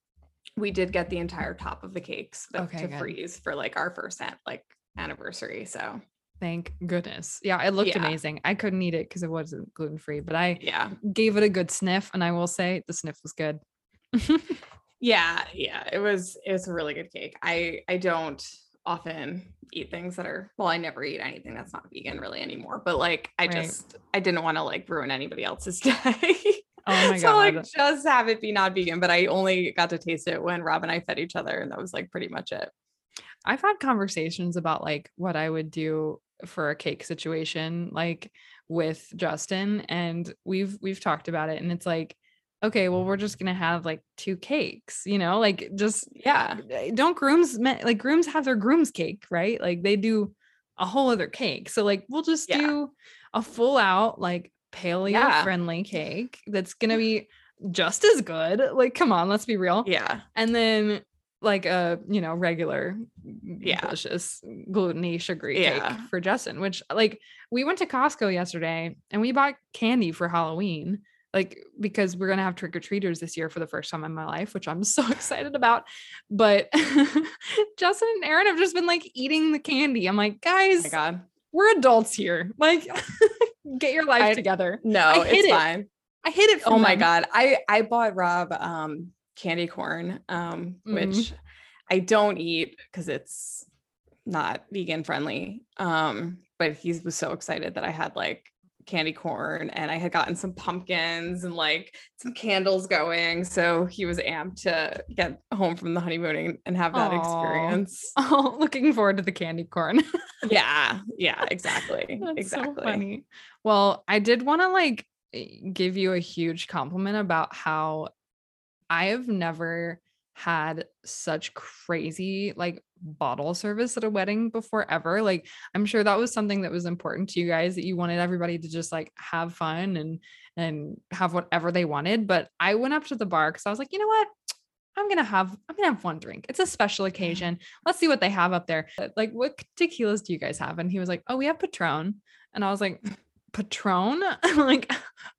we did get the entire top of the cakes Okay, to good. freeze for like our first like anniversary. So Thank goodness. Yeah, it looked Yeah. amazing. I couldn't eat it because it wasn't gluten free, but I yeah. gave it a good sniff, and I will say the sniff was good. Yeah. Yeah. It was it was a really good cake. I I don't often eat things that are well, I never eat anything that's not vegan really anymore. But like I Right. just I didn't want to like ruin anybody else's day. Oh my so like just have it be not vegan, but I only got to taste it when Rob and I fed each other, and that was like pretty much it. I've had conversations about like what I would do for a cake situation, like with Justin, and we've we've talked about it, and it's like, okay, well, we're just gonna have like two cakes, you know, like just Yeah. eh, don't grooms like grooms have their grooms cake, right? Like they do a whole other cake. So like we'll just Yeah. do a full out like paleo Yeah. friendly cake that's gonna be just as good. Like, come on, let's be real. Yeah. And then like a you know regular Yeah. delicious gluten-y sugary Yeah. cake for Justin, which like we went to Costco yesterday and we bought candy for Halloween like because we're gonna have trick or treaters this year for the first time in my life, which I'm so excited about. But Justin and Aaron have just been like eating the candy. I'm like, Oh guys, my god. we're adults here. Like, get your life I- together. No, it's it. fine. I hit it. Oh my them. god. I I bought Rob um candy corn um Mhm. which I don't eat cuz it's not vegan friendly. Um but he was so excited that I had like candy corn and I had gotten some pumpkins and like some candles going so he was amped to get home from the honeymooning and have that Aw. experience. Oh, looking forward to the candy corn. yeah, yeah, exactly. That's exactly. so funny. Well, I did want to like give you a huge compliment about how I have never had such crazy like bottle service at a wedding before ever. Like I'm sure that was something that was important to you guys that you wanted everybody to just like have fun and and have whatever they wanted, but I went up to the bar cuz I was like, "You know what? I'm to have I'm to have one drink. It's a special mm. occasion. Let's see what they have up there. Like what tequilas do you guys have?" And he was like, "Oh, we have Patron." And I was like, Patron? I'm like,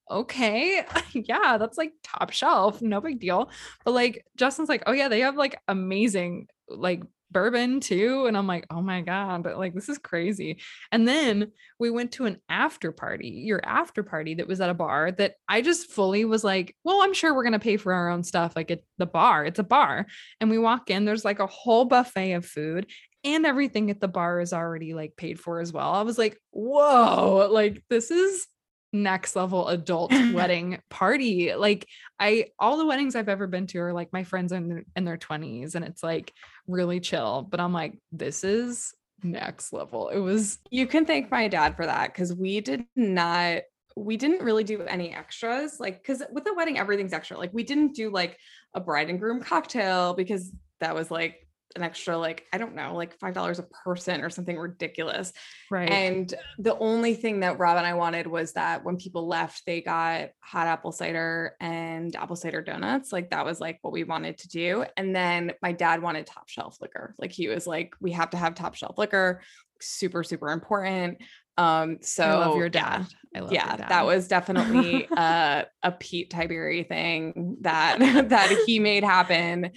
okay, yeah, that's like top shelf, no big deal. But like Justin's like, oh yeah, they have like amazing like bourbon too. And I'm like, oh my God, but like this is crazy. And then we went to an after party, your after party that was at a bar that I just fully was like, well, I'm sure we're gonna pay for our own stuff. Like at the bar, it's a bar. And we walk in, there's like a whole buffet of food and everything at the bar is already like paid for as well. I was like, whoa, like this is next level adult wedding party. Like I all the weddings I've ever been to are like my friends in their, in their 20s and it's like really chill, but I'm like this is next level. It was You can thank my dad for that because we did not, we didn't really do any extras. Like, because with a wedding, everything's extra. Like, we didn't do like a bride and groom cocktail because that was like an extra, like, I don't know, like $5 a person or something ridiculous. right. And the only thing that Rob and I wanted was that when people left, they got hot apple cider and apple cider donuts. Like that was like what we wanted to do. And then my dad wanted top shelf liquor. Like he was like, we have to have top shelf liquor. Super, super important. Um, so I love your yeah, dad. I love yeah, dad. that was definitely uh, a Pete Tiberi thing that that he made happen.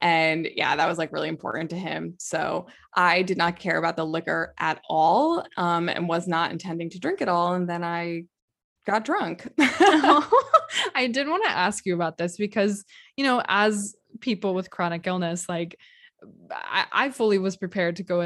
And yeah, that was like really important to him. So I did not care about the liquor at all um, and was not intending to drink it all. And then I got drunk. I did want to ask you about this because, you know, as people with chronic illness, like I, I fully was prepared to go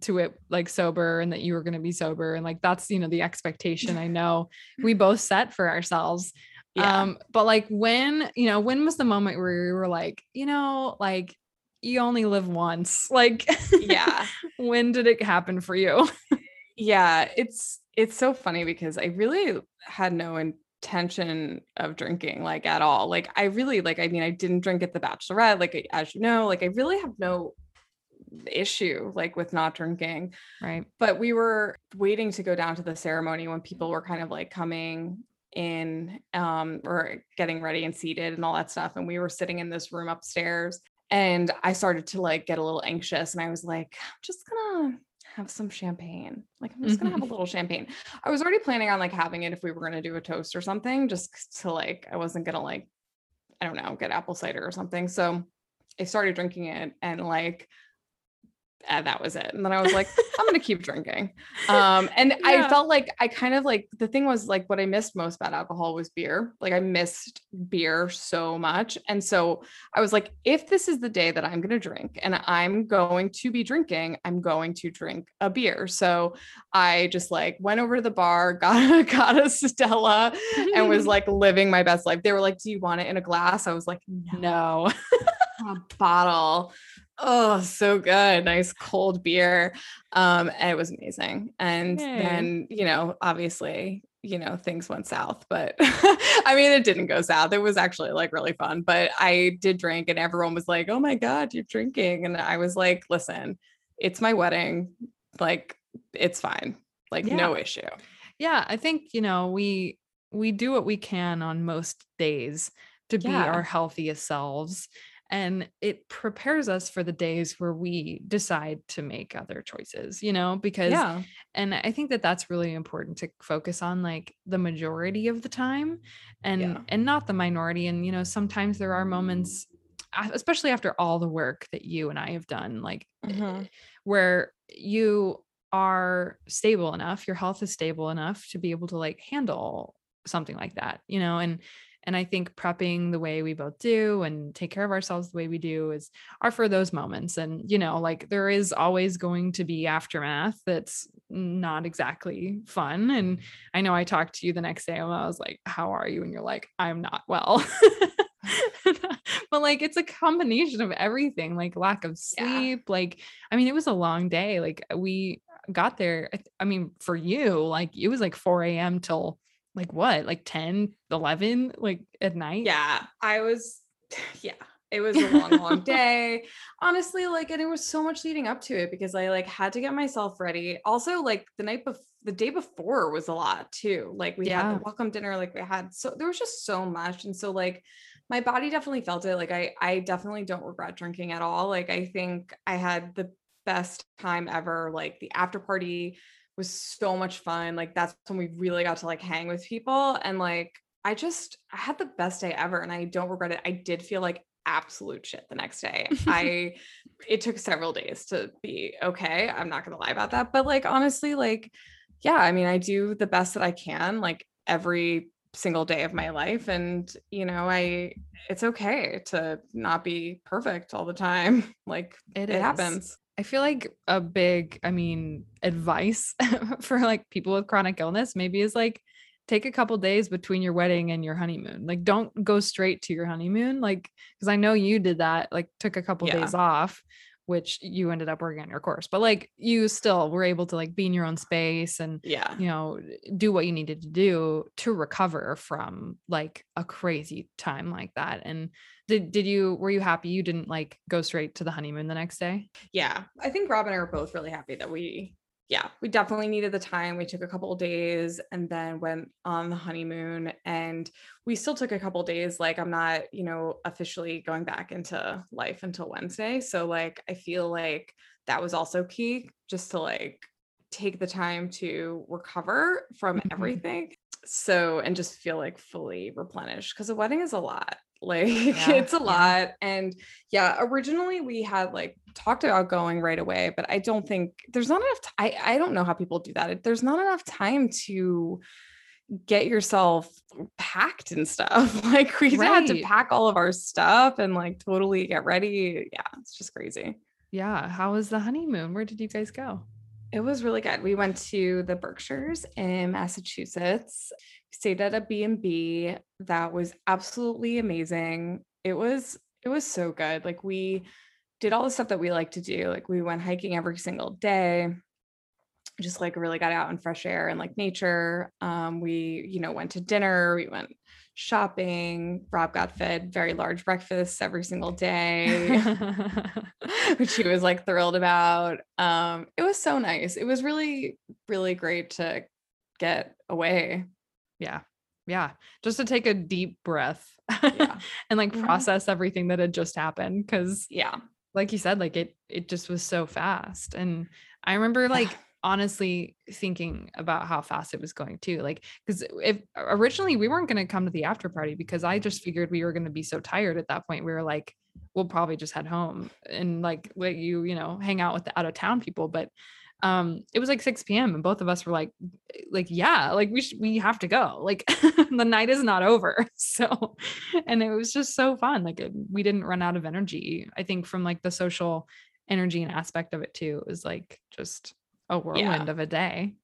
into it like sober and that you were going to be sober. And like that's, you know, the expectation I know we both set for ourselves. yeah. Um, but like when, you know, when was the moment where you were like, you know, like you only live once? Like, yeah. when did it happen for you? yeah, it's it's so funny because I really had no intention of drinking like at all. Like I really like I mean I didn't drink at the bachelorette like as you know, like I really have no issue like with not drinking. Right. But we were waiting to go down to the ceremony when people were kind of like coming in um or getting ready and seated and all that stuff and we were sitting in this room upstairs and I started to like get a little anxious and I was like I'm just going to have some champagne. Like I'm just gonna have a little champagne. I was already planning on like having it if we were gonna do a toast or something, just to like I wasn't gonna like I don't know get apple cider or something. So I started drinking it and like and that was it. And then I was like, I'm gonna keep drinking. Um, and yeah. I felt like I kind of like the thing was like what I missed most about alcohol was beer. Like I missed beer so much. And so I was like, if this is the day that I'm gonna drink and I'm going to be drinking, I'm going to drink a beer. So I just like went over to the bar, got got a Stella, and was like living my best life. They were like, Do you want it in a glass? I was like, no. a bottle oh so good nice cold beer um and it was amazing and Yay. then you know obviously you know things went south but i mean it didn't go south it was actually like really fun but i did drink and everyone was like oh my god you're drinking and i was like listen it's my wedding like it's fine like yeah. no issue yeah i think you know we we do what we can on most days to be our healthiest selves and it prepares us for the days where we decide to make other choices you know because yeah. and i think that that's really important to focus on like the majority of the time and yeah. and not the minority and you know sometimes there are moments especially after all the work that you and i have done like mm-hmm. where you are stable enough your health is stable enough to be able to like handle something like that you know and and I think prepping the way we both do and take care of ourselves the way we do is are for those moments. And, you know, like there is always going to be aftermath that's not exactly fun. And mm-hmm. I know I talked to you the next day and I was like, How are you? And you're like, I'm not well. but like it's a combination of everything like lack of sleep yeah. like i mean it was a long day like we got there i mean for you like it was like 4 a.m till like what like 10 11 like at night yeah i was yeah it was a long long day honestly like and it was so much leading up to it because i like had to get myself ready also like the night before the day before was a lot too like we yeah. had the welcome dinner like we had so there was just so much and so like my body definitely felt it like i i definitely don't regret drinking at all like i think i had the best time ever like the after party was so much fun. Like that's when we really got to like hang with people and like I just I had the best day ever and I don't regret it. I did feel like absolute shit the next day. I it took several days to be okay. I'm not going to lie about that, but like honestly like yeah, I mean I do the best that I can like every single day of my life and you know I it's okay to not be perfect all the time. Like it, it happens. I feel like a big, I mean, advice for like people with chronic illness maybe is like take a couple days between your wedding and your honeymoon. Like don't go straight to your honeymoon like cuz I know you did that, like took a couple yeah. days off which you ended up working on your course but like you still were able to like be in your own space and yeah. you know do what you needed to do to recover from like a crazy time like that and did did you were you happy you didn't like go straight to the honeymoon the next day? Yeah i think rob and i were both really happy that we yeah, we definitely needed the time. We took a couple days and then went on the honeymoon and we still took a couple days. Like I'm not, you know, officially going back into life until Wednesday. So like I feel like that was also key just to like take the time to recover from mm-hmm. everything. So and just feel like fully replenished because a wedding is a lot. Like yeah, it's a yeah. lot. And yeah, originally we had like talked about going right away, but I don't think there's not enough. T- I I don't know how people do that. There's not enough time to get yourself packed and stuff. Like we right. had to pack all of our stuff and like totally get ready. Yeah, it's just crazy. Yeah. How was the honeymoon? Where did you guys go? It was really good. We went to the Berkshires in Massachusetts stayed at a B&B that was absolutely amazing. It was it was so good. Like we did all the stuff that we like to do. Like we went hiking every single day. Just like really got out in fresh air and like nature. Um, we, you know, went to dinner, we went shopping. Rob got fed very large breakfasts every single day, which he was like thrilled about. Um, it was so nice. It was really, really great to get away. yeah. Yeah. Just to take a deep breath Yeah. and like Mhm. process everything that had just happened. Cause Yeah. like you said, like it it just was so fast. And I remember like honestly thinking about how fast it was going too. Like, because if originally we weren't going to come to the after party because I just figured we were going to be so tired at that point. We were like, we'll probably just head home and like let you, you know, hang out with the out of town people. But um it was like 6 p.m. and both of us were like, like, yeah, like we should we have to go. Like the night is not over. So and it was just so fun. Like it, we didn't run out of energy. I think from like the social energy and aspect of it too. It was like just a whirlwind of a day.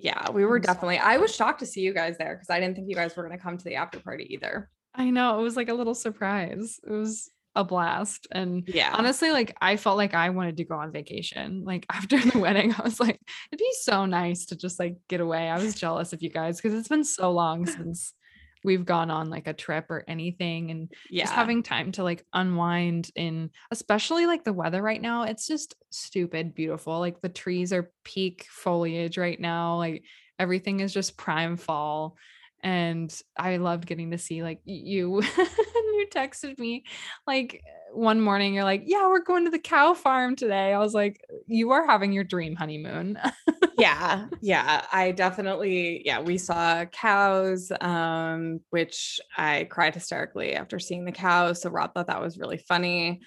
Yeah. We were definitely, I was shocked to see you guys there because I didn't think you guys were going to come to the after party either. I know it was like a little surprise. It was a blast. And Yeah. honestly, like I felt like I wanted to go on vacation. Like after the wedding, I was like, it'd be so nice to just like get away. I was jealous of you guys because it's been so long since we've gone on like a trip or anything. And yeah. just having time to like unwind in especially like the weather right now it's just stupid beautiful like the trees are peak foliage right now like everything is just prime fall and i loved getting to see like you you texted me like one morning you're like yeah we're going to the cow farm today. I was like you are having your dream honeymoon. Yeah yeah i definitely yeah we saw cows um which i cried hysterically after seeing the cows so rob thought that was really funny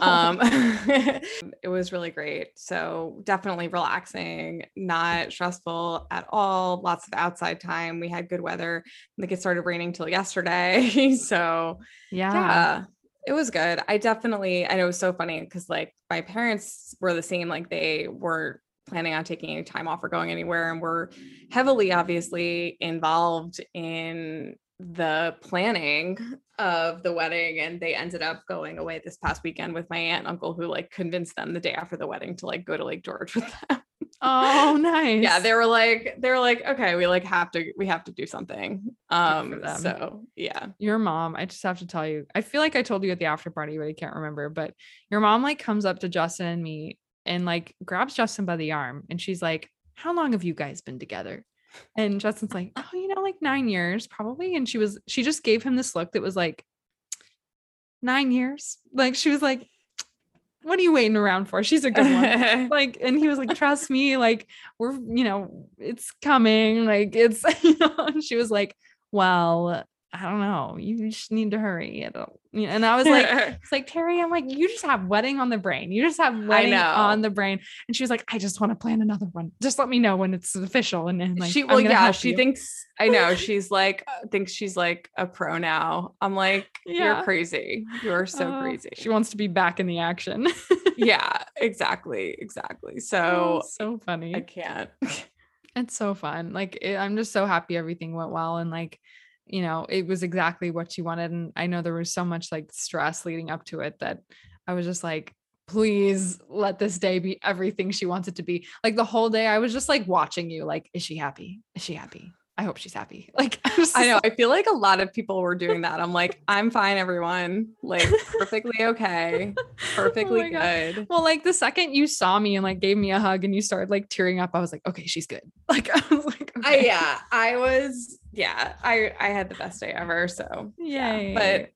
um it was really great. So definitely relaxing not stressful at all lots of outside time. We had good weather. I think it started raining till yesterday. So yeah. yeah it was good. I definitely i know it was so funny because like my parents were the same like they weren't planning on taking any time off or going anywhere and were heavily obviously involved in the planning of the wedding and they ended up going away this past weekend with my aunt and uncle who like convinced them the day after the wedding to like go to lake george with them oh nice yeah they were like they were like okay we like have to we have to do something um so yeah your mom, I just have to tell you, I feel like I told you at the after party, but I can't remember. But your mom like comes up to Justin and me and like grabs Justin by the arm and she's like, How long have you guys been together? And Justin's like, Oh, you know, like nine years probably. And she was, she just gave him this look that was like, Nine years. Like she was like, What are you waiting around for? She's a good one like and he was like trust me like we're you know it's coming like it's you know and she was like well i don't know you just need to hurry and i was like it's like terry i'm like you just have wedding on the brain you just have wedding on the brain and she was like i just want to plan another one just let me know when it's official and then like she well yeah she you." thinks i know she's like thinks she's like a pro now i'm like Yeah. you're crazy you're so Uh, crazy she wants to be back in the action yeah exactly exactly so so funny i can't It's so fun. Like it, I'm just so happy everything went well and like you know, it was exactly what she wanted and I know there was so much like stress leading up to it that I was just like please let this day be everything she wants it to be. Like the whole day I was just like watching you like is she happy? Is she happy? I hope she's happy. Like I, was i just know i feel like a lot of people were doing that i'm like i'm fine everyone like perfectly okay oh perfectly Oh my God. good Well, like the second you saw me and like gave me a hug and you started like tearing up, I was like, okay, she's good. Like I was like, I, yeah i was yeah i i had the best day ever so Yay. but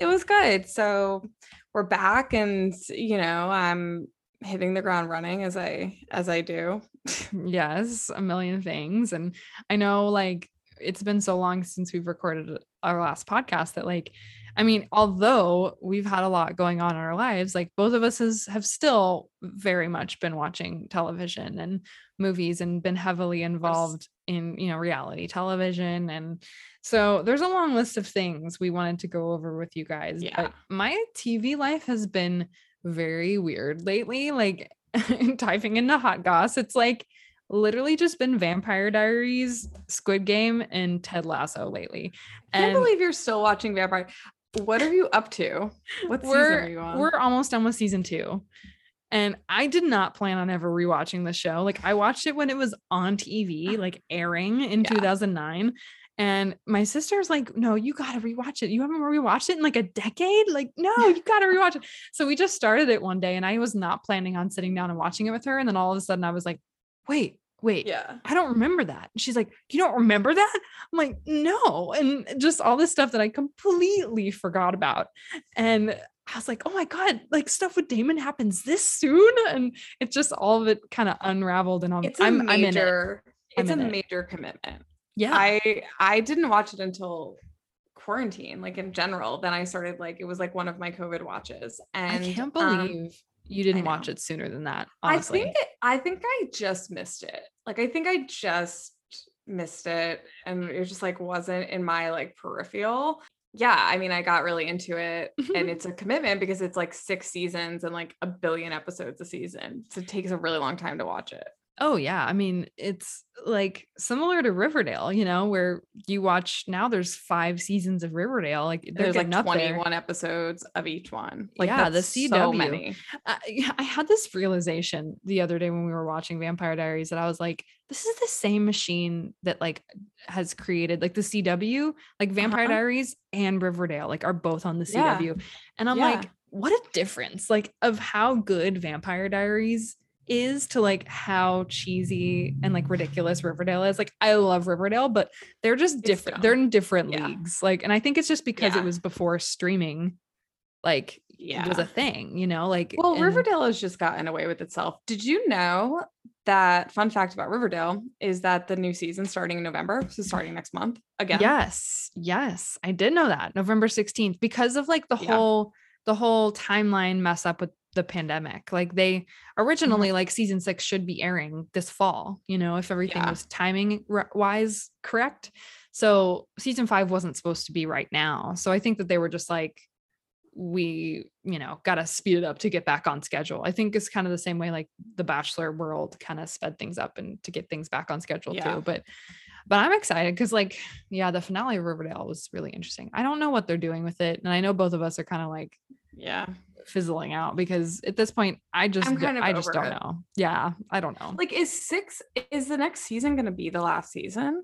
it was good. So we're back and you know, I'm hitting the ground running as I as I do. yes a million things and i know like it's been so long since we've recorded our last podcast that like i mean although we've had a lot going on in our lives like both of us has, have still very much been watching television and movies and been heavily involved in you know reality television and so there's a long list of things we wanted to go over with you guys Yeah. but my tv life has been very weird lately like typing into hot goss it's like literally just been vampire diaries squid game and ted lasso lately I can't and believe you're still watching Vampire. What are you up to? What season are you on? we're almost done with season two And I did not plan on ever rewatching the show. Like I watched it when it was on TV, uh-huh. like airing in Yeah. 2009. And my sister's like, no, you got to rewatch it. You haven't rewatched it in like a decade? Like, no, you got to rewatch it. So we just started it one day and I was not planning on sitting down and watching it with her. And then all of a sudden I was like, wait, wait, Yeah. I don't remember that. And she's like, You don't remember that? I'm like, No. And just all this stuff that I completely forgot about. And I was like, Oh my God, like stuff with Damon happens this soon. And it's just all of it kind of unraveled. And I'm, It's a I'm, I'm in it. it's I'm a in it. major commitment. Yeah. I I didn't watch it until quarantine, like in general. Then I started like it was like one of my COVID watches. And I can't um, believe you didn't watch it sooner than that. I Honestly. think it, I think I just missed it. Like I think I just missed it and it just like wasn't in my like peripheral. Yeah, I mean I got really into it and it's a commitment because it's like 6 seasons and like a billion episodes a season. So it takes a really long time to watch it. Oh yeah, I mean it's like similar to Riverdale, you know, where you watch now. There's five seasons of Riverdale. Like There's like getting up there. 21 episodes of each one. Like Yeah, the CW. so many. I, yeah, I had this realization the other day when we were watching Vampire Diaries that I was like, this is the same machine that like has created like the CW, like Vampire Uh-huh. Diaries and Riverdale, like are both on the Yeah. CW. And I'm Yeah. like, what a difference, like of how good Vampire Diaries is to like how cheesy and like ridiculous Riverdale is. Like I love Riverdale, but they're just It's different. dumb. They're in different Yeah. leagues. Like, and I think it's just because Yeah. it was before streaming, like Yeah. was a thing, you know, like Well, and- Riverdale has just gotten away with itself. Did you know that fun fact about Riverdale is that the new season starting in November, so starting next month again? Yes, yes, I did know that November 16th because of like the Yeah. whole the whole timeline mess up with the pandemic. Like they Mm-hmm. originally like season 6 should be airing this fall, you know, if everything Yeah. was timing wise correct. So season 5 wasn't supposed to be right now. So I think that they were just like we, you know, got to speed it up to get back on schedule. I think it's kind of the same way like the bachelor world kind of sped things up and to get things back on schedule Yeah. too. But but I'm excited because like yeah, the finale of Riverdale was really interesting. I don't know what they're doing with it, and I know both of us are kind of like Yeah. Fizzling out because at this point, I just I'm kind of I just don't it. know. Yeah, I don't know. Like, is six, is the next season going to be the last season?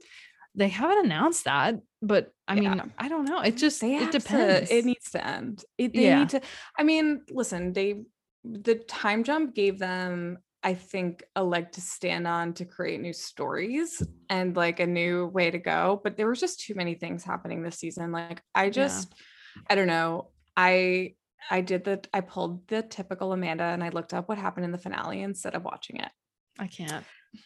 They haven't announced that, but I Yeah. mean, I don't know. It mm, just They it have to- depends. it needs to end. It, they Yeah. need to, I mean, listen, they, the time jump gave them, I think, a leg to stand on to create new stories and like a new way to go. But there was just too many things happening this season. Like, I just, I don't know. I, I did the, I pulled the typical Amanda and I looked up what happened in the finale instead of watching it I can't.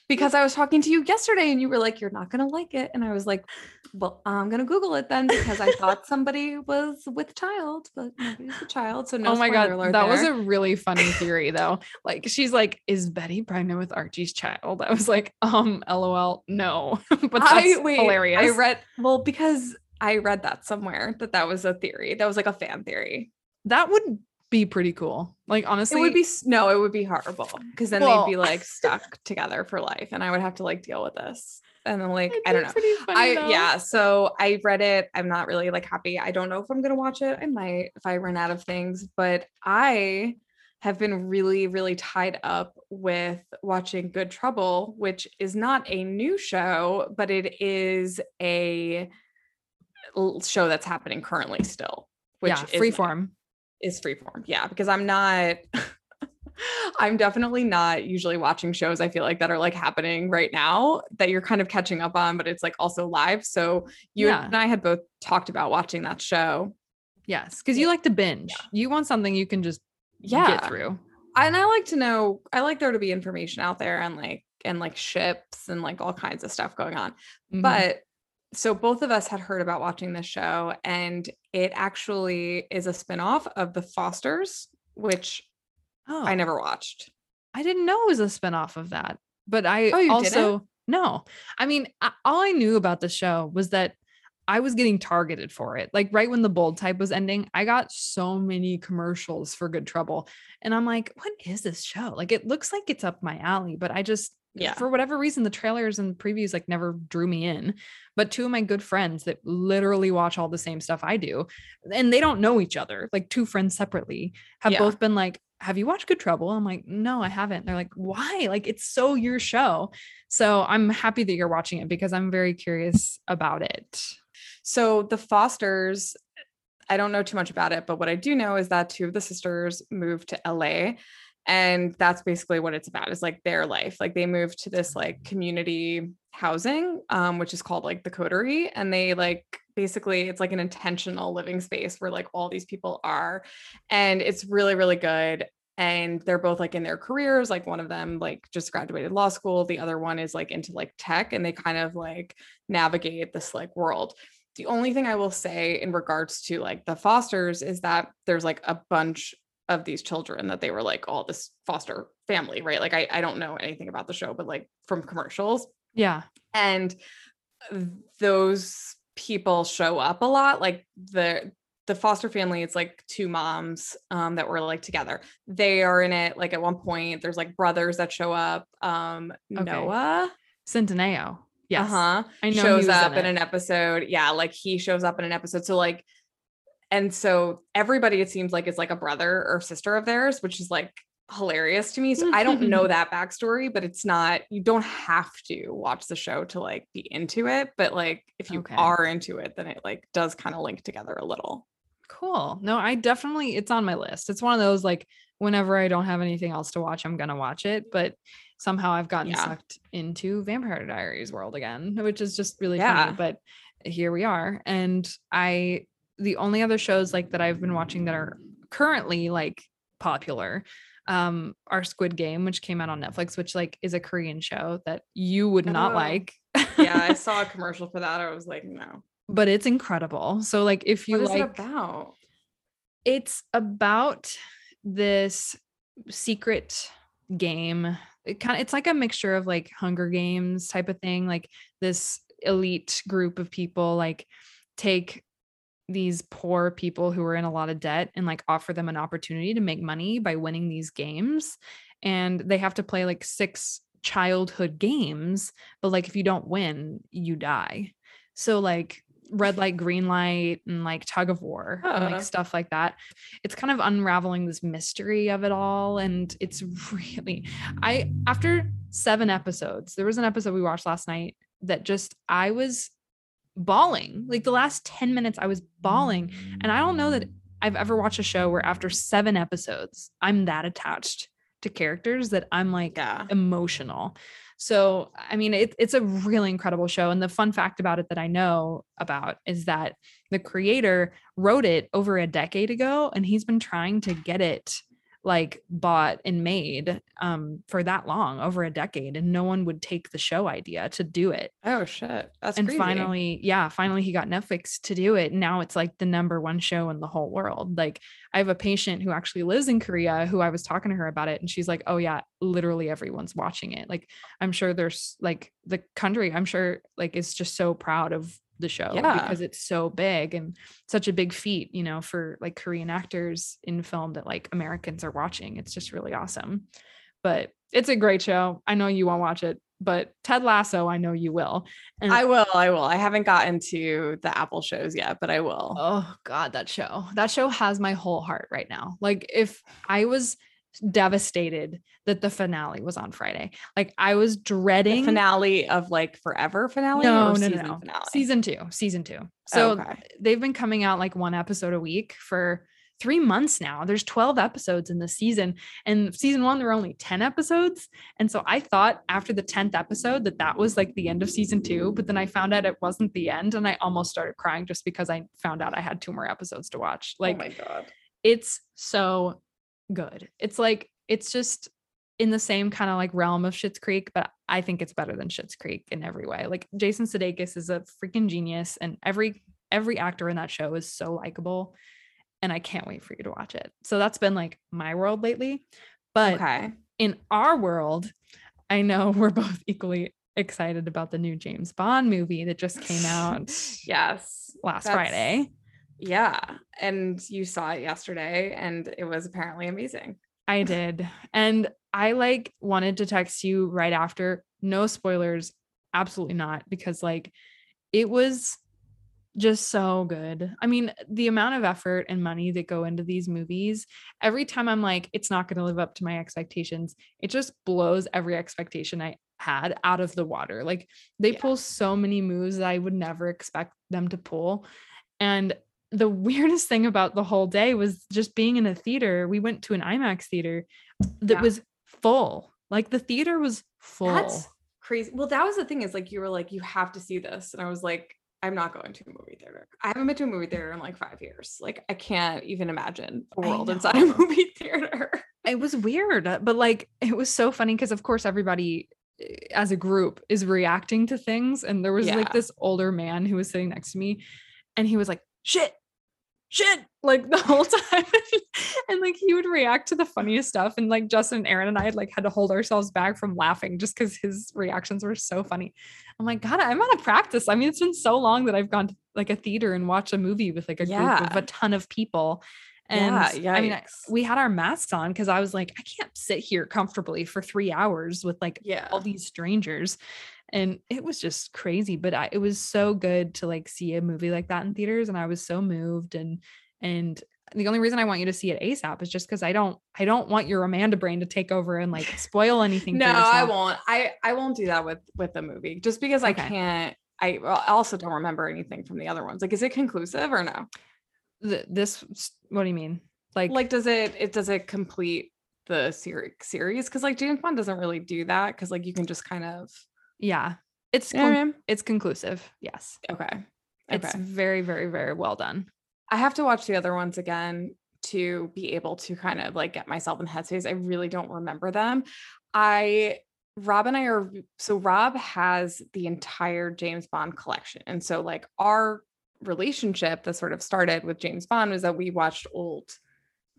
because I was talking to you yesterday and you were like, you're not going to like it. And I was like, well, I'm going to Google it then because I thought somebody was with child, but nobody's a child. So no oh my god, that was a really funny theory though. Like she's like, "Is Betty pregnant with Archie's child?" I was like, "Um, lol, no." but that's I, wait, hilarious. I read, well, because I read that somewhere that that was a theory. That was like a fan theory. That would be pretty cool. Like honestly, it would be, no, it would be horrible because then Well- they'd be like stuck together for life and I would have to like deal with this. And then like, I don't know. I though. yeah, so I read it. I'm not really like happy. I don't know if I'm gonna watch it. I might if I run out of things, but I have been really, really tied up with watching Good Trouble, which is not a new show, but it is a show that's happening currently still. Which yeah, freeform. Is freeform. Yeah, because I'm not I'm definitely not usually watching shows I feel like that are like happening right now that you're kind of catching up on, but it's like also live. So you Yeah. and I had both talked about watching that show. Yes, because you like to binge. You want something you can just Yeah. get through. And I like to know, I like there to be information out there and like and like ships and like all kinds of stuff going on. Mhm. But so both of us had heard about watching this show, and it actually is a spinoff of The Fosters, which oh, I never watched. I didn't know it was a spinoff of that. But I Oh, you also didn't? no. I mean, I, all I knew about the show was that I was getting targeted for it. Like right when the bold type was ending, I got so many commercials for Good Trouble. And I'm like, what is this show? Like it looks like it's up my alley, but I just Yeah. for whatever reason the trailers and previews like never drew me in. But two of my good friends that literally watch all the same stuff I do, and they don't know each other, like two friends separately, have Yeah. both been like, have you watched Good Trouble? I'm like, no, I haven't. They're like, why? Like, it's so your show. So I'm happy that you're watching it because I'm very curious about it. So the Fosters, I don't know too much about it, but what I do know is that two of the sisters moved to LA. And that's basically what it's about is like their life. Like they moved to this like community housing, um, which is called like the coterie. And they like basically it's like an intentional living space where like all these people are. And it's really, really good and they're both like in their careers like one of them like just graduated law school the other one is like into like tech and they kind of like navigate this like world the only thing I will say in regards to like the fosters is that there's like a bunch of these children that they were like all this foster family, right? Like I, I don't know anything about the show, but like from commercials. Yeah. And those people show up a lot. Like the the foster family, it's like two moms um that were like together. They are in it like at one point. There's like brothers that show up. Um okay. Noah. Centineo. Yes. Uh-huh. I know shows up in, in an episode. Yeah, like he shows up in an episode. So like and so everybody it seems like is like a brother or sister of theirs, which is like hilarious to me. So I don't know mm-hmm. that backstory, but it's not you don't have to watch the show to like be into it, but like if you okay. are into it, then it like does kind of link together a little. Cool. No, I definitely it's on my list. It's one of those like whenever I don't have anything else to watch, I'm gonna watch it. But somehow I've gotten yeah. sucked into Vampire Diaries world again, which is just really yeah. funny. But here we are. And I the only other shows like that I've been watching that are currently like popular um are Squid Game, which came out on Netflix, which like is a Korean show that you would not oh. like. yeah, I saw a commercial for that. I was like, no. But it's incredible. So like if you like it about? It's about this secret game it kind of it's like a mixture of like Hunger Games type of thing. Like this elite group of people like take these poor people who are in a lot of debt and like offer them an opportunity to make money by winning these games and they have to play like six childhood games but like if you don't win you die. So like red light green light and like tug of war and like oh. stuff like that. It's kind of unraveling this mystery of it all and it's really i after seven episodes there was an episode we watched last night that just i was bawling like the last 10 minutes i was bawling and i don't know that i've ever watched a show where after seven episodes i'm that attached to characters that i'm like yeah. emotional so, I mean, it, it's a really incredible show. And the fun fact about it that I know about is that the creator wrote it over a decade ago and he's been trying to get it like bought and made um for that long over a decade and no one would take the show idea to do it. Oh shit. That's and crazy. finally yeah finally he got netflix to do it now it's like the number one show in the whole world. Like i have a patient who actually lives in korea who i was talking to her about it and she's like oh yeah literally everyone's watching it. Like i'm sure there's like the country i'm sure like is just so proud of the show yeah. because it's so big and such a big feat, you know, for like Korean actors in film that like Americans are watching. It's just really awesome. But it's a great show. I know you won't watch it, but Ted Lasso, I know you will. And I will. I will. I haven't gotten to the Apple shows yet, but I will. Oh God, that show. That show has my whole heart right now. Like if I was devastated that the finale was on Friday. Like I was dreading the finale of like forever finale. No, no, no, no. Finale? Season two, season two. So okay. they've been coming out like one episode a week for three months now. There's 12 episodes in the season, and season one there were only 10 episodes. And so I thought after the 10th episode that that was like the end of season two, but then I found out it wasn't the end, and I almost started crying just because I found out I had two more episodes to watch. Oh like, oh my god, it's so good. It's like it's just in the same kind of like realm of Schitt's Creek, but I think it's better than Schitt's Creek in every way. Like Jason Sudeikis is a freaking genius, and every every actor in that show is so likable, and I can't wait for you to watch it. So that's been like my world lately. But okay. in our world, I know we're both equally excited about the new James Bond movie that just came out. yes, last Friday. Yeah. And you saw it yesterday and it was apparently amazing. I did. And I like wanted to text you right after. No spoilers. Absolutely not. Because like it was just so good. I mean, the amount of effort and money that go into these movies, every time I'm like, it's not going to live up to my expectations, it just blows every expectation I had out of the water. Like they Yeah. pull so many moves that I would never expect them to pull. And the weirdest thing about the whole day was just being in a theater. We went to an IMAX theater that Yeah. was full. Like the theater was full. That's crazy. Well, that was the thing is like you were like, you have to see this. And I was like, I'm not going to a movie theater. I haven't been to a movie theater in like five years. Like I can't even imagine a world inside a movie theater. it was weird, uh, but like it was so funny because of course everybody eh, as a group is reacting to things. And there was Yeah. like this older man who was sitting next to me and he was like, shit, shit, like the whole time. and like he would react to the funniest stuff. And like Justin and Aaron and I had like had to hold ourselves back from laughing just because his reactions were so funny. I'm like, God, I'm out of practice. I mean, it's been so long that I've gone to like a theater and watched a movie with like a group of a ton of people. And yeah, I mean, we had our masks on because I was like, I can't sit here comfortably for three hours with like yeah. all these strangers. And it was just crazy. But I, it was so good to like see a movie like that in theaters. And I was so moved. And and the only reason I want you to see it ASAP is just because I don't I don't want your Amanda brain to take over and like spoil anything. No, I won't. I I won't do that with with the movie just because I can't. I also don't remember anything from the other ones. Like, is it conclusive or no? Th- this what do you mean? Like Like, does it it does it complete the series series? Because like James Bond doesn't really do that. Because like you can just kind of. Yeah. It's You know what I con- it's conclusive. Yes. Okay. It's very, very, very well done. I have to watch the other ones again to be able to kind of like get myself in the headspace. I really don't remember them. I Rob and I are so Rob has the entire James Bond collection. And so like our relationship that sort of started with James Bond was that we watched old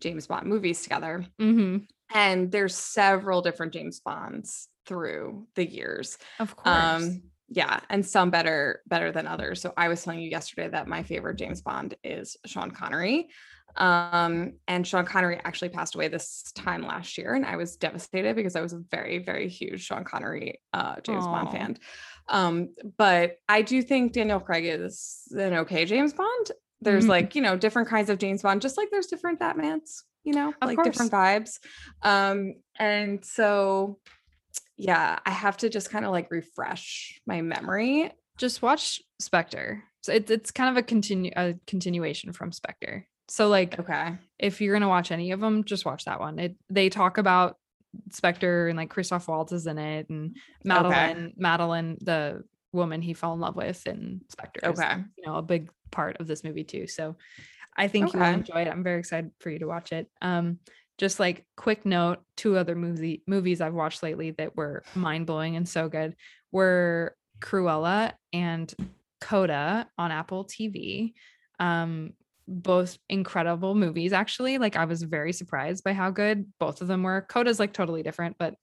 James Bond movies together. Mm-hmm. And there's several different James Bonds through the years. Of course. um yeah and some better better than others. So i was telling you yesterday that my favorite james bond is sean connery. Um and sean connery actually passed away this time last year and i was devastated because i was a very very huge sean connery uh james bond fan. Um but i do think daniel craig is an okay james bond. There's Mhm. like you know different kinds of james bond just like there's different batmans you know Of like different vibes. Um and so yeah, I have to just kind of like refresh my memory. just watch Spectre. So it's it's kind of a continue a continuation from Spectre. So like Okay. if you're gonna watch any of them, just watch that one. It they talk about Spectre and like Christoph Waltz is in it and Madeleine, Madeleine, the woman he fell in love with in Spectre. is, Okay. you know, a big part of this movie too. So I think you will enjoy it. I'm very excited for you to watch it. Um, just like quick note, two other movie movies I've watched lately that were mind blowing and so good were Cruella and Coda on Apple TV. Um, both incredible movies, actually. Like I was very surprised by how good both of them were. Coda's like totally different, but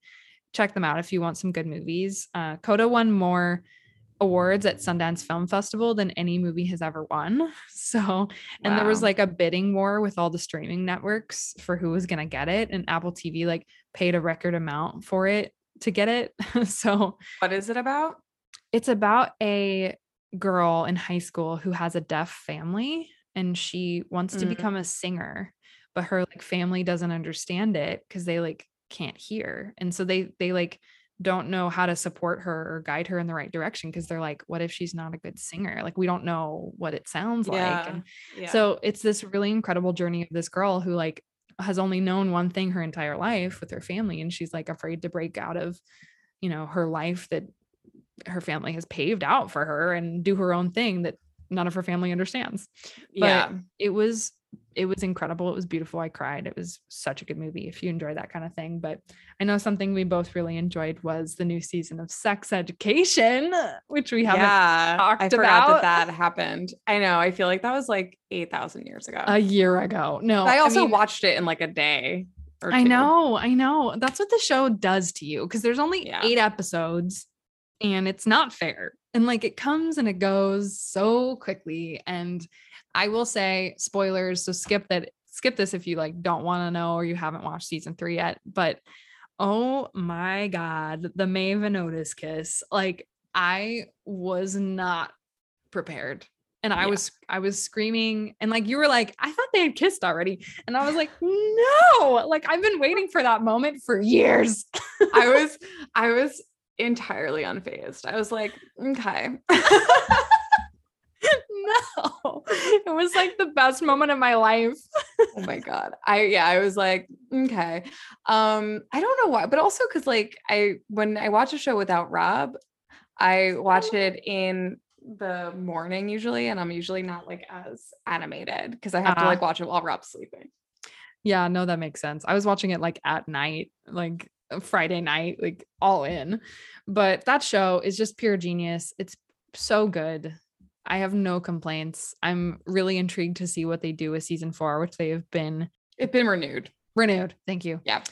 check them out if you want some good movies. Uh, Coda won more awards at Sundance Film Festival than any movie has ever won. So, and there was like a bidding war with all the streaming networks for who was going to get it. And Apple TV like paid a record amount for it to get it. so, What is it about? it's about a girl in high school who has a deaf family and she wants to Mm. become a singer but her like family doesn't understand it because they like can't hear and so they they like don't know how to support her or guide her in the right direction because they're like what if she's not a good singer like we don't know what it sounds like and yeah. so it's this really incredible journey of this girl who like has only known one thing her entire life with her family and she's like afraid to break out of you know her life that her family has paved out for her and do her own thing that none of her family understands. But yeah. it was it was incredible. It was beautiful. I cried. It was such a good movie if you enjoy that kind of thing. But I know something we both really enjoyed was the new season of Sex Education, which we haven't yeah. I talked forgot about. that that happened. I know. I feel like that was like 8,000 years ago. a year ago. No, I also mean, watched it in like a day. Or I know, I know. That's what the show does to you because there's only Yeah. eight episodes and it's not fair. And like it comes and it goes so quickly. And I will say spoilers, so skip that, skip this if you like don't want to know or you haven't watched season three yet. But oh my God, the Maeve and Otis kiss. Like I was not prepared. and I Yeah. was I was screaming and like you were like I thought they had kissed already and I was like no like I've been waiting for that moment for years. I was I was entirely unfazed. I was like, okay. no. It was like the best moment of my life. oh my god. I yeah, I was like, okay. Um, I don't know why, but also because like I when I watch a show without Rob, I watch it in the morning usually, and I'm usually not like as animated because I have to Ah. like watch it while Rob's sleeping. Yeah, no, that makes sense. I was watching it like at night, like uh, Friday night, like all in. But that show is just pure genius. It's so good. I have no complaints. I'm really intrigued to see what they do with season four, which they have been It's been renewed. renewed. Thank you. Yeah.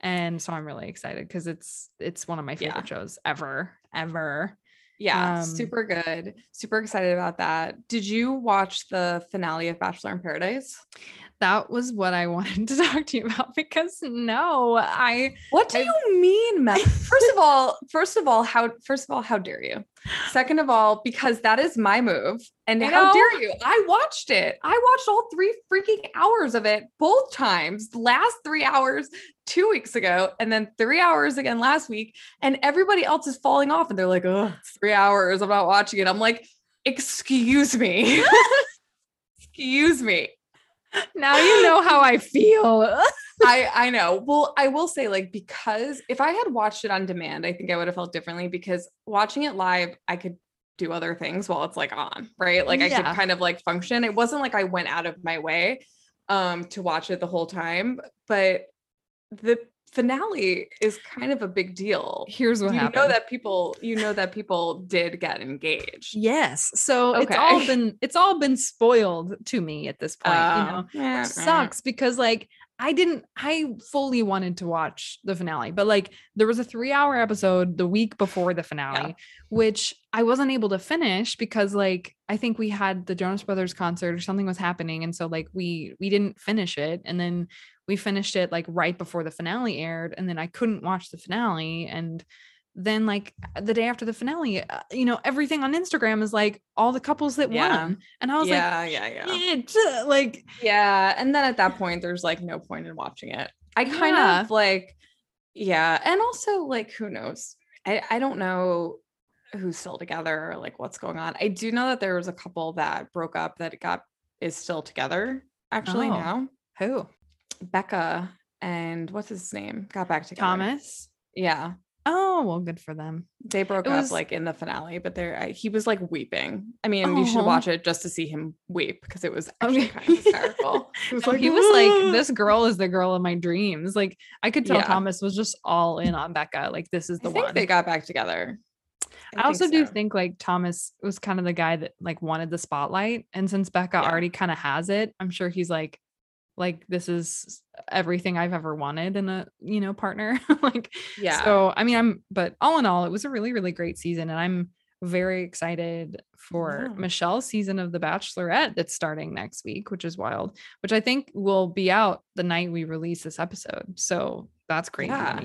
And so I'm really excited because it's it's one of my Yeah. favorite shows ever, ever. Yeah, Um, super good. Super excited about that. Did you watch the finale of Bachelor in Paradise? That was what I wanted to talk to you about because no, I What do I- you mean, Mel? First of all, first of all, how first of all, how dare you? Second of all, because that is my move. And I how know. dare you? I watched it. I watched all three freaking hours of it both times. Last three hours two weeks ago, and then three hours again last week. And everybody else is falling off, and they're like, "Oh, three hours. I'm not watching it." I'm like, "Excuse me, excuse me." now you know how I feel. I I know. Well, I will say like because if I had watched it on demand, I think I would have felt differently because watching it live, I could do other things while it's like on, right? Like I could kind of like function. It wasn't like I went out of my way um to watch it the whole time, but the finale is kind of a big deal. Here's what you happened. know that people you know that people did get engaged. Yes. So it's all been it's all been spoiled to me at this point, you know. Which eh. sucks because like I didn't I fully wanted to watch the finale, but like there was a 3-hour episode the week before the finale which I wasn't able to finish because like I think we had the Jonas Brothers concert or something was happening and so like we we didn't finish it and then we finished it like right before the finale aired and then I couldn't watch the finale and then like the day after the finale uh, you know everything on Instagram is like all the couples that Yeah. won and I was like, yeah, yeah, yeah. like like Yeah. And then at that point, there's like no point in watching it. I kind Yeah. of like, yeah. And also, like, who knows? I, I don't know who's still together or like what's going on. I do know that there was a couple that broke up that got is still together actually Oh. now. who Becca and what's his name got back together. Thomas Yeah. Oh well good for them They broke It up was- like in the finale, but there I- he was like weeping. I mean, you should uh-huh. watch it just to see him weep because it was actually Okay. kind of hysterical. He was like, he was like, this girl is the girl of my dreams. Like I could tell Yeah. Thomas was just all in on Becca. Like this is the I one. they got back together. I, also do think like Thomas was kind of the guy that like wanted the spotlight. And since Becca Yeah. already kind of has it, I'm sure he's like, like this is everything I've ever wanted in a you know partner. like yeah. so I mean I'm but all in all, it was a really, really great season. And I'm very excited for Yeah. Michelle's season of The Bachelorette that's starting next week, which is wild, which I think will be out the night we release this episode. So that's crazy Yeah.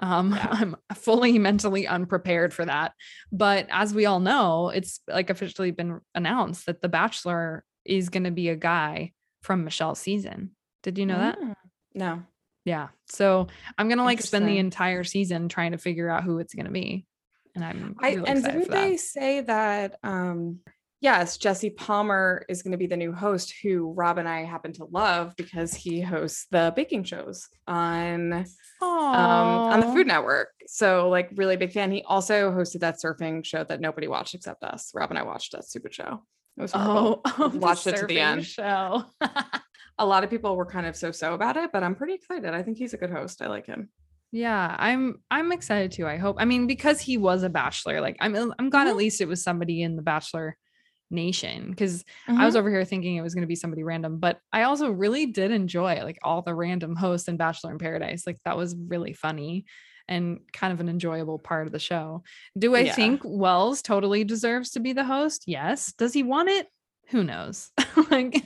Um, Yeah. I'm fully mentally unprepared for that. But as we all know, it's like officially been announced that The Bachelor is going to be a guy from Michelle's season. Did you know that? Mm. No. Yeah. So I'm gonna like spend the entire season trying to figure out who it's gonna be. And I'm I and didn't they say that um yes, Jesse Palmer is going to be the new host who Rob and I happen to love because he hosts the baking shows on um on the Food Network. So like really big fan. He also hosted that surfing show that nobody watched except us. Rob and I watched that stupid show. It was horrible. Oh, the watched it to the end. Show. A lot of people were kind of so-so about it, but I'm pretty excited. I think he's a good host. I like him. yeah, I'm I'm excited too. I hope. I mean, because he was a bachelor, like I'm I'm glad at Mhm. least it was somebody in the Bachelor Nation because I Mm-hmm. was over here thinking it was going to be somebody random, but I also really did enjoy like all the random hosts in Bachelor in Paradise. Like that was really funny and kind of an enjoyable part of the show. Do I Yeah. think Wells totally deserves to be the host? Yes. Does he want it? Who knows? like,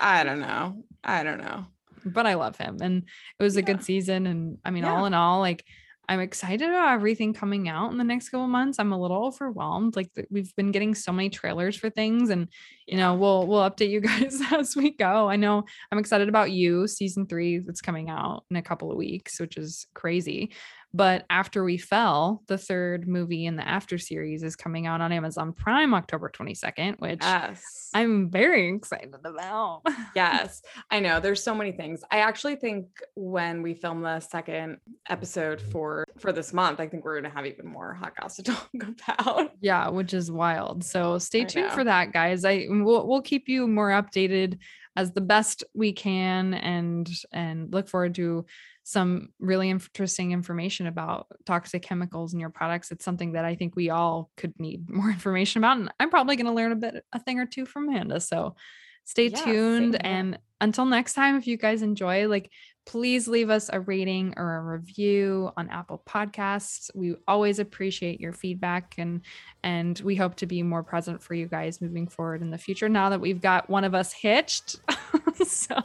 I don't know. I don't know. but I love him and it was a good season. And I mean, Yeah. all in all, like, I'm excited about everything coming out in the next couple months. I'm a little overwhelmed. Like we've been getting so many trailers for things and you know, we'll we'll update you guys as we go. I know I'm excited about you season 3 that's coming out in a couple of weeks, which is crazy. But After We Fell, the third movie in the After series, is coming out on Amazon Prime October 22nd, which yes. I'm very excited about. yes, I know. There's so many things. I actually think when we film the second episode for for this month, I think we're gonna have even more hot gossip to talk about. Yeah, which is wild. So stay tuned for that, guys. I we'll, we'll keep you more updated as the best we can and and look forward to some really interesting information about toxic chemicals in your products. It's something that I think we all could need more information about. And I'm probably going to learn a bit, a thing or two from Amanda. So stay yeah, tuned. And until next time, if you guys enjoy, like, please leave us a rating or a review on Apple Podcasts. We always appreciate your feedback and and we hope to be more present for you guys moving forward in the future now that we've got one of us hitched. so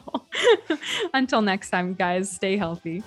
until next time, guys, stay healthy.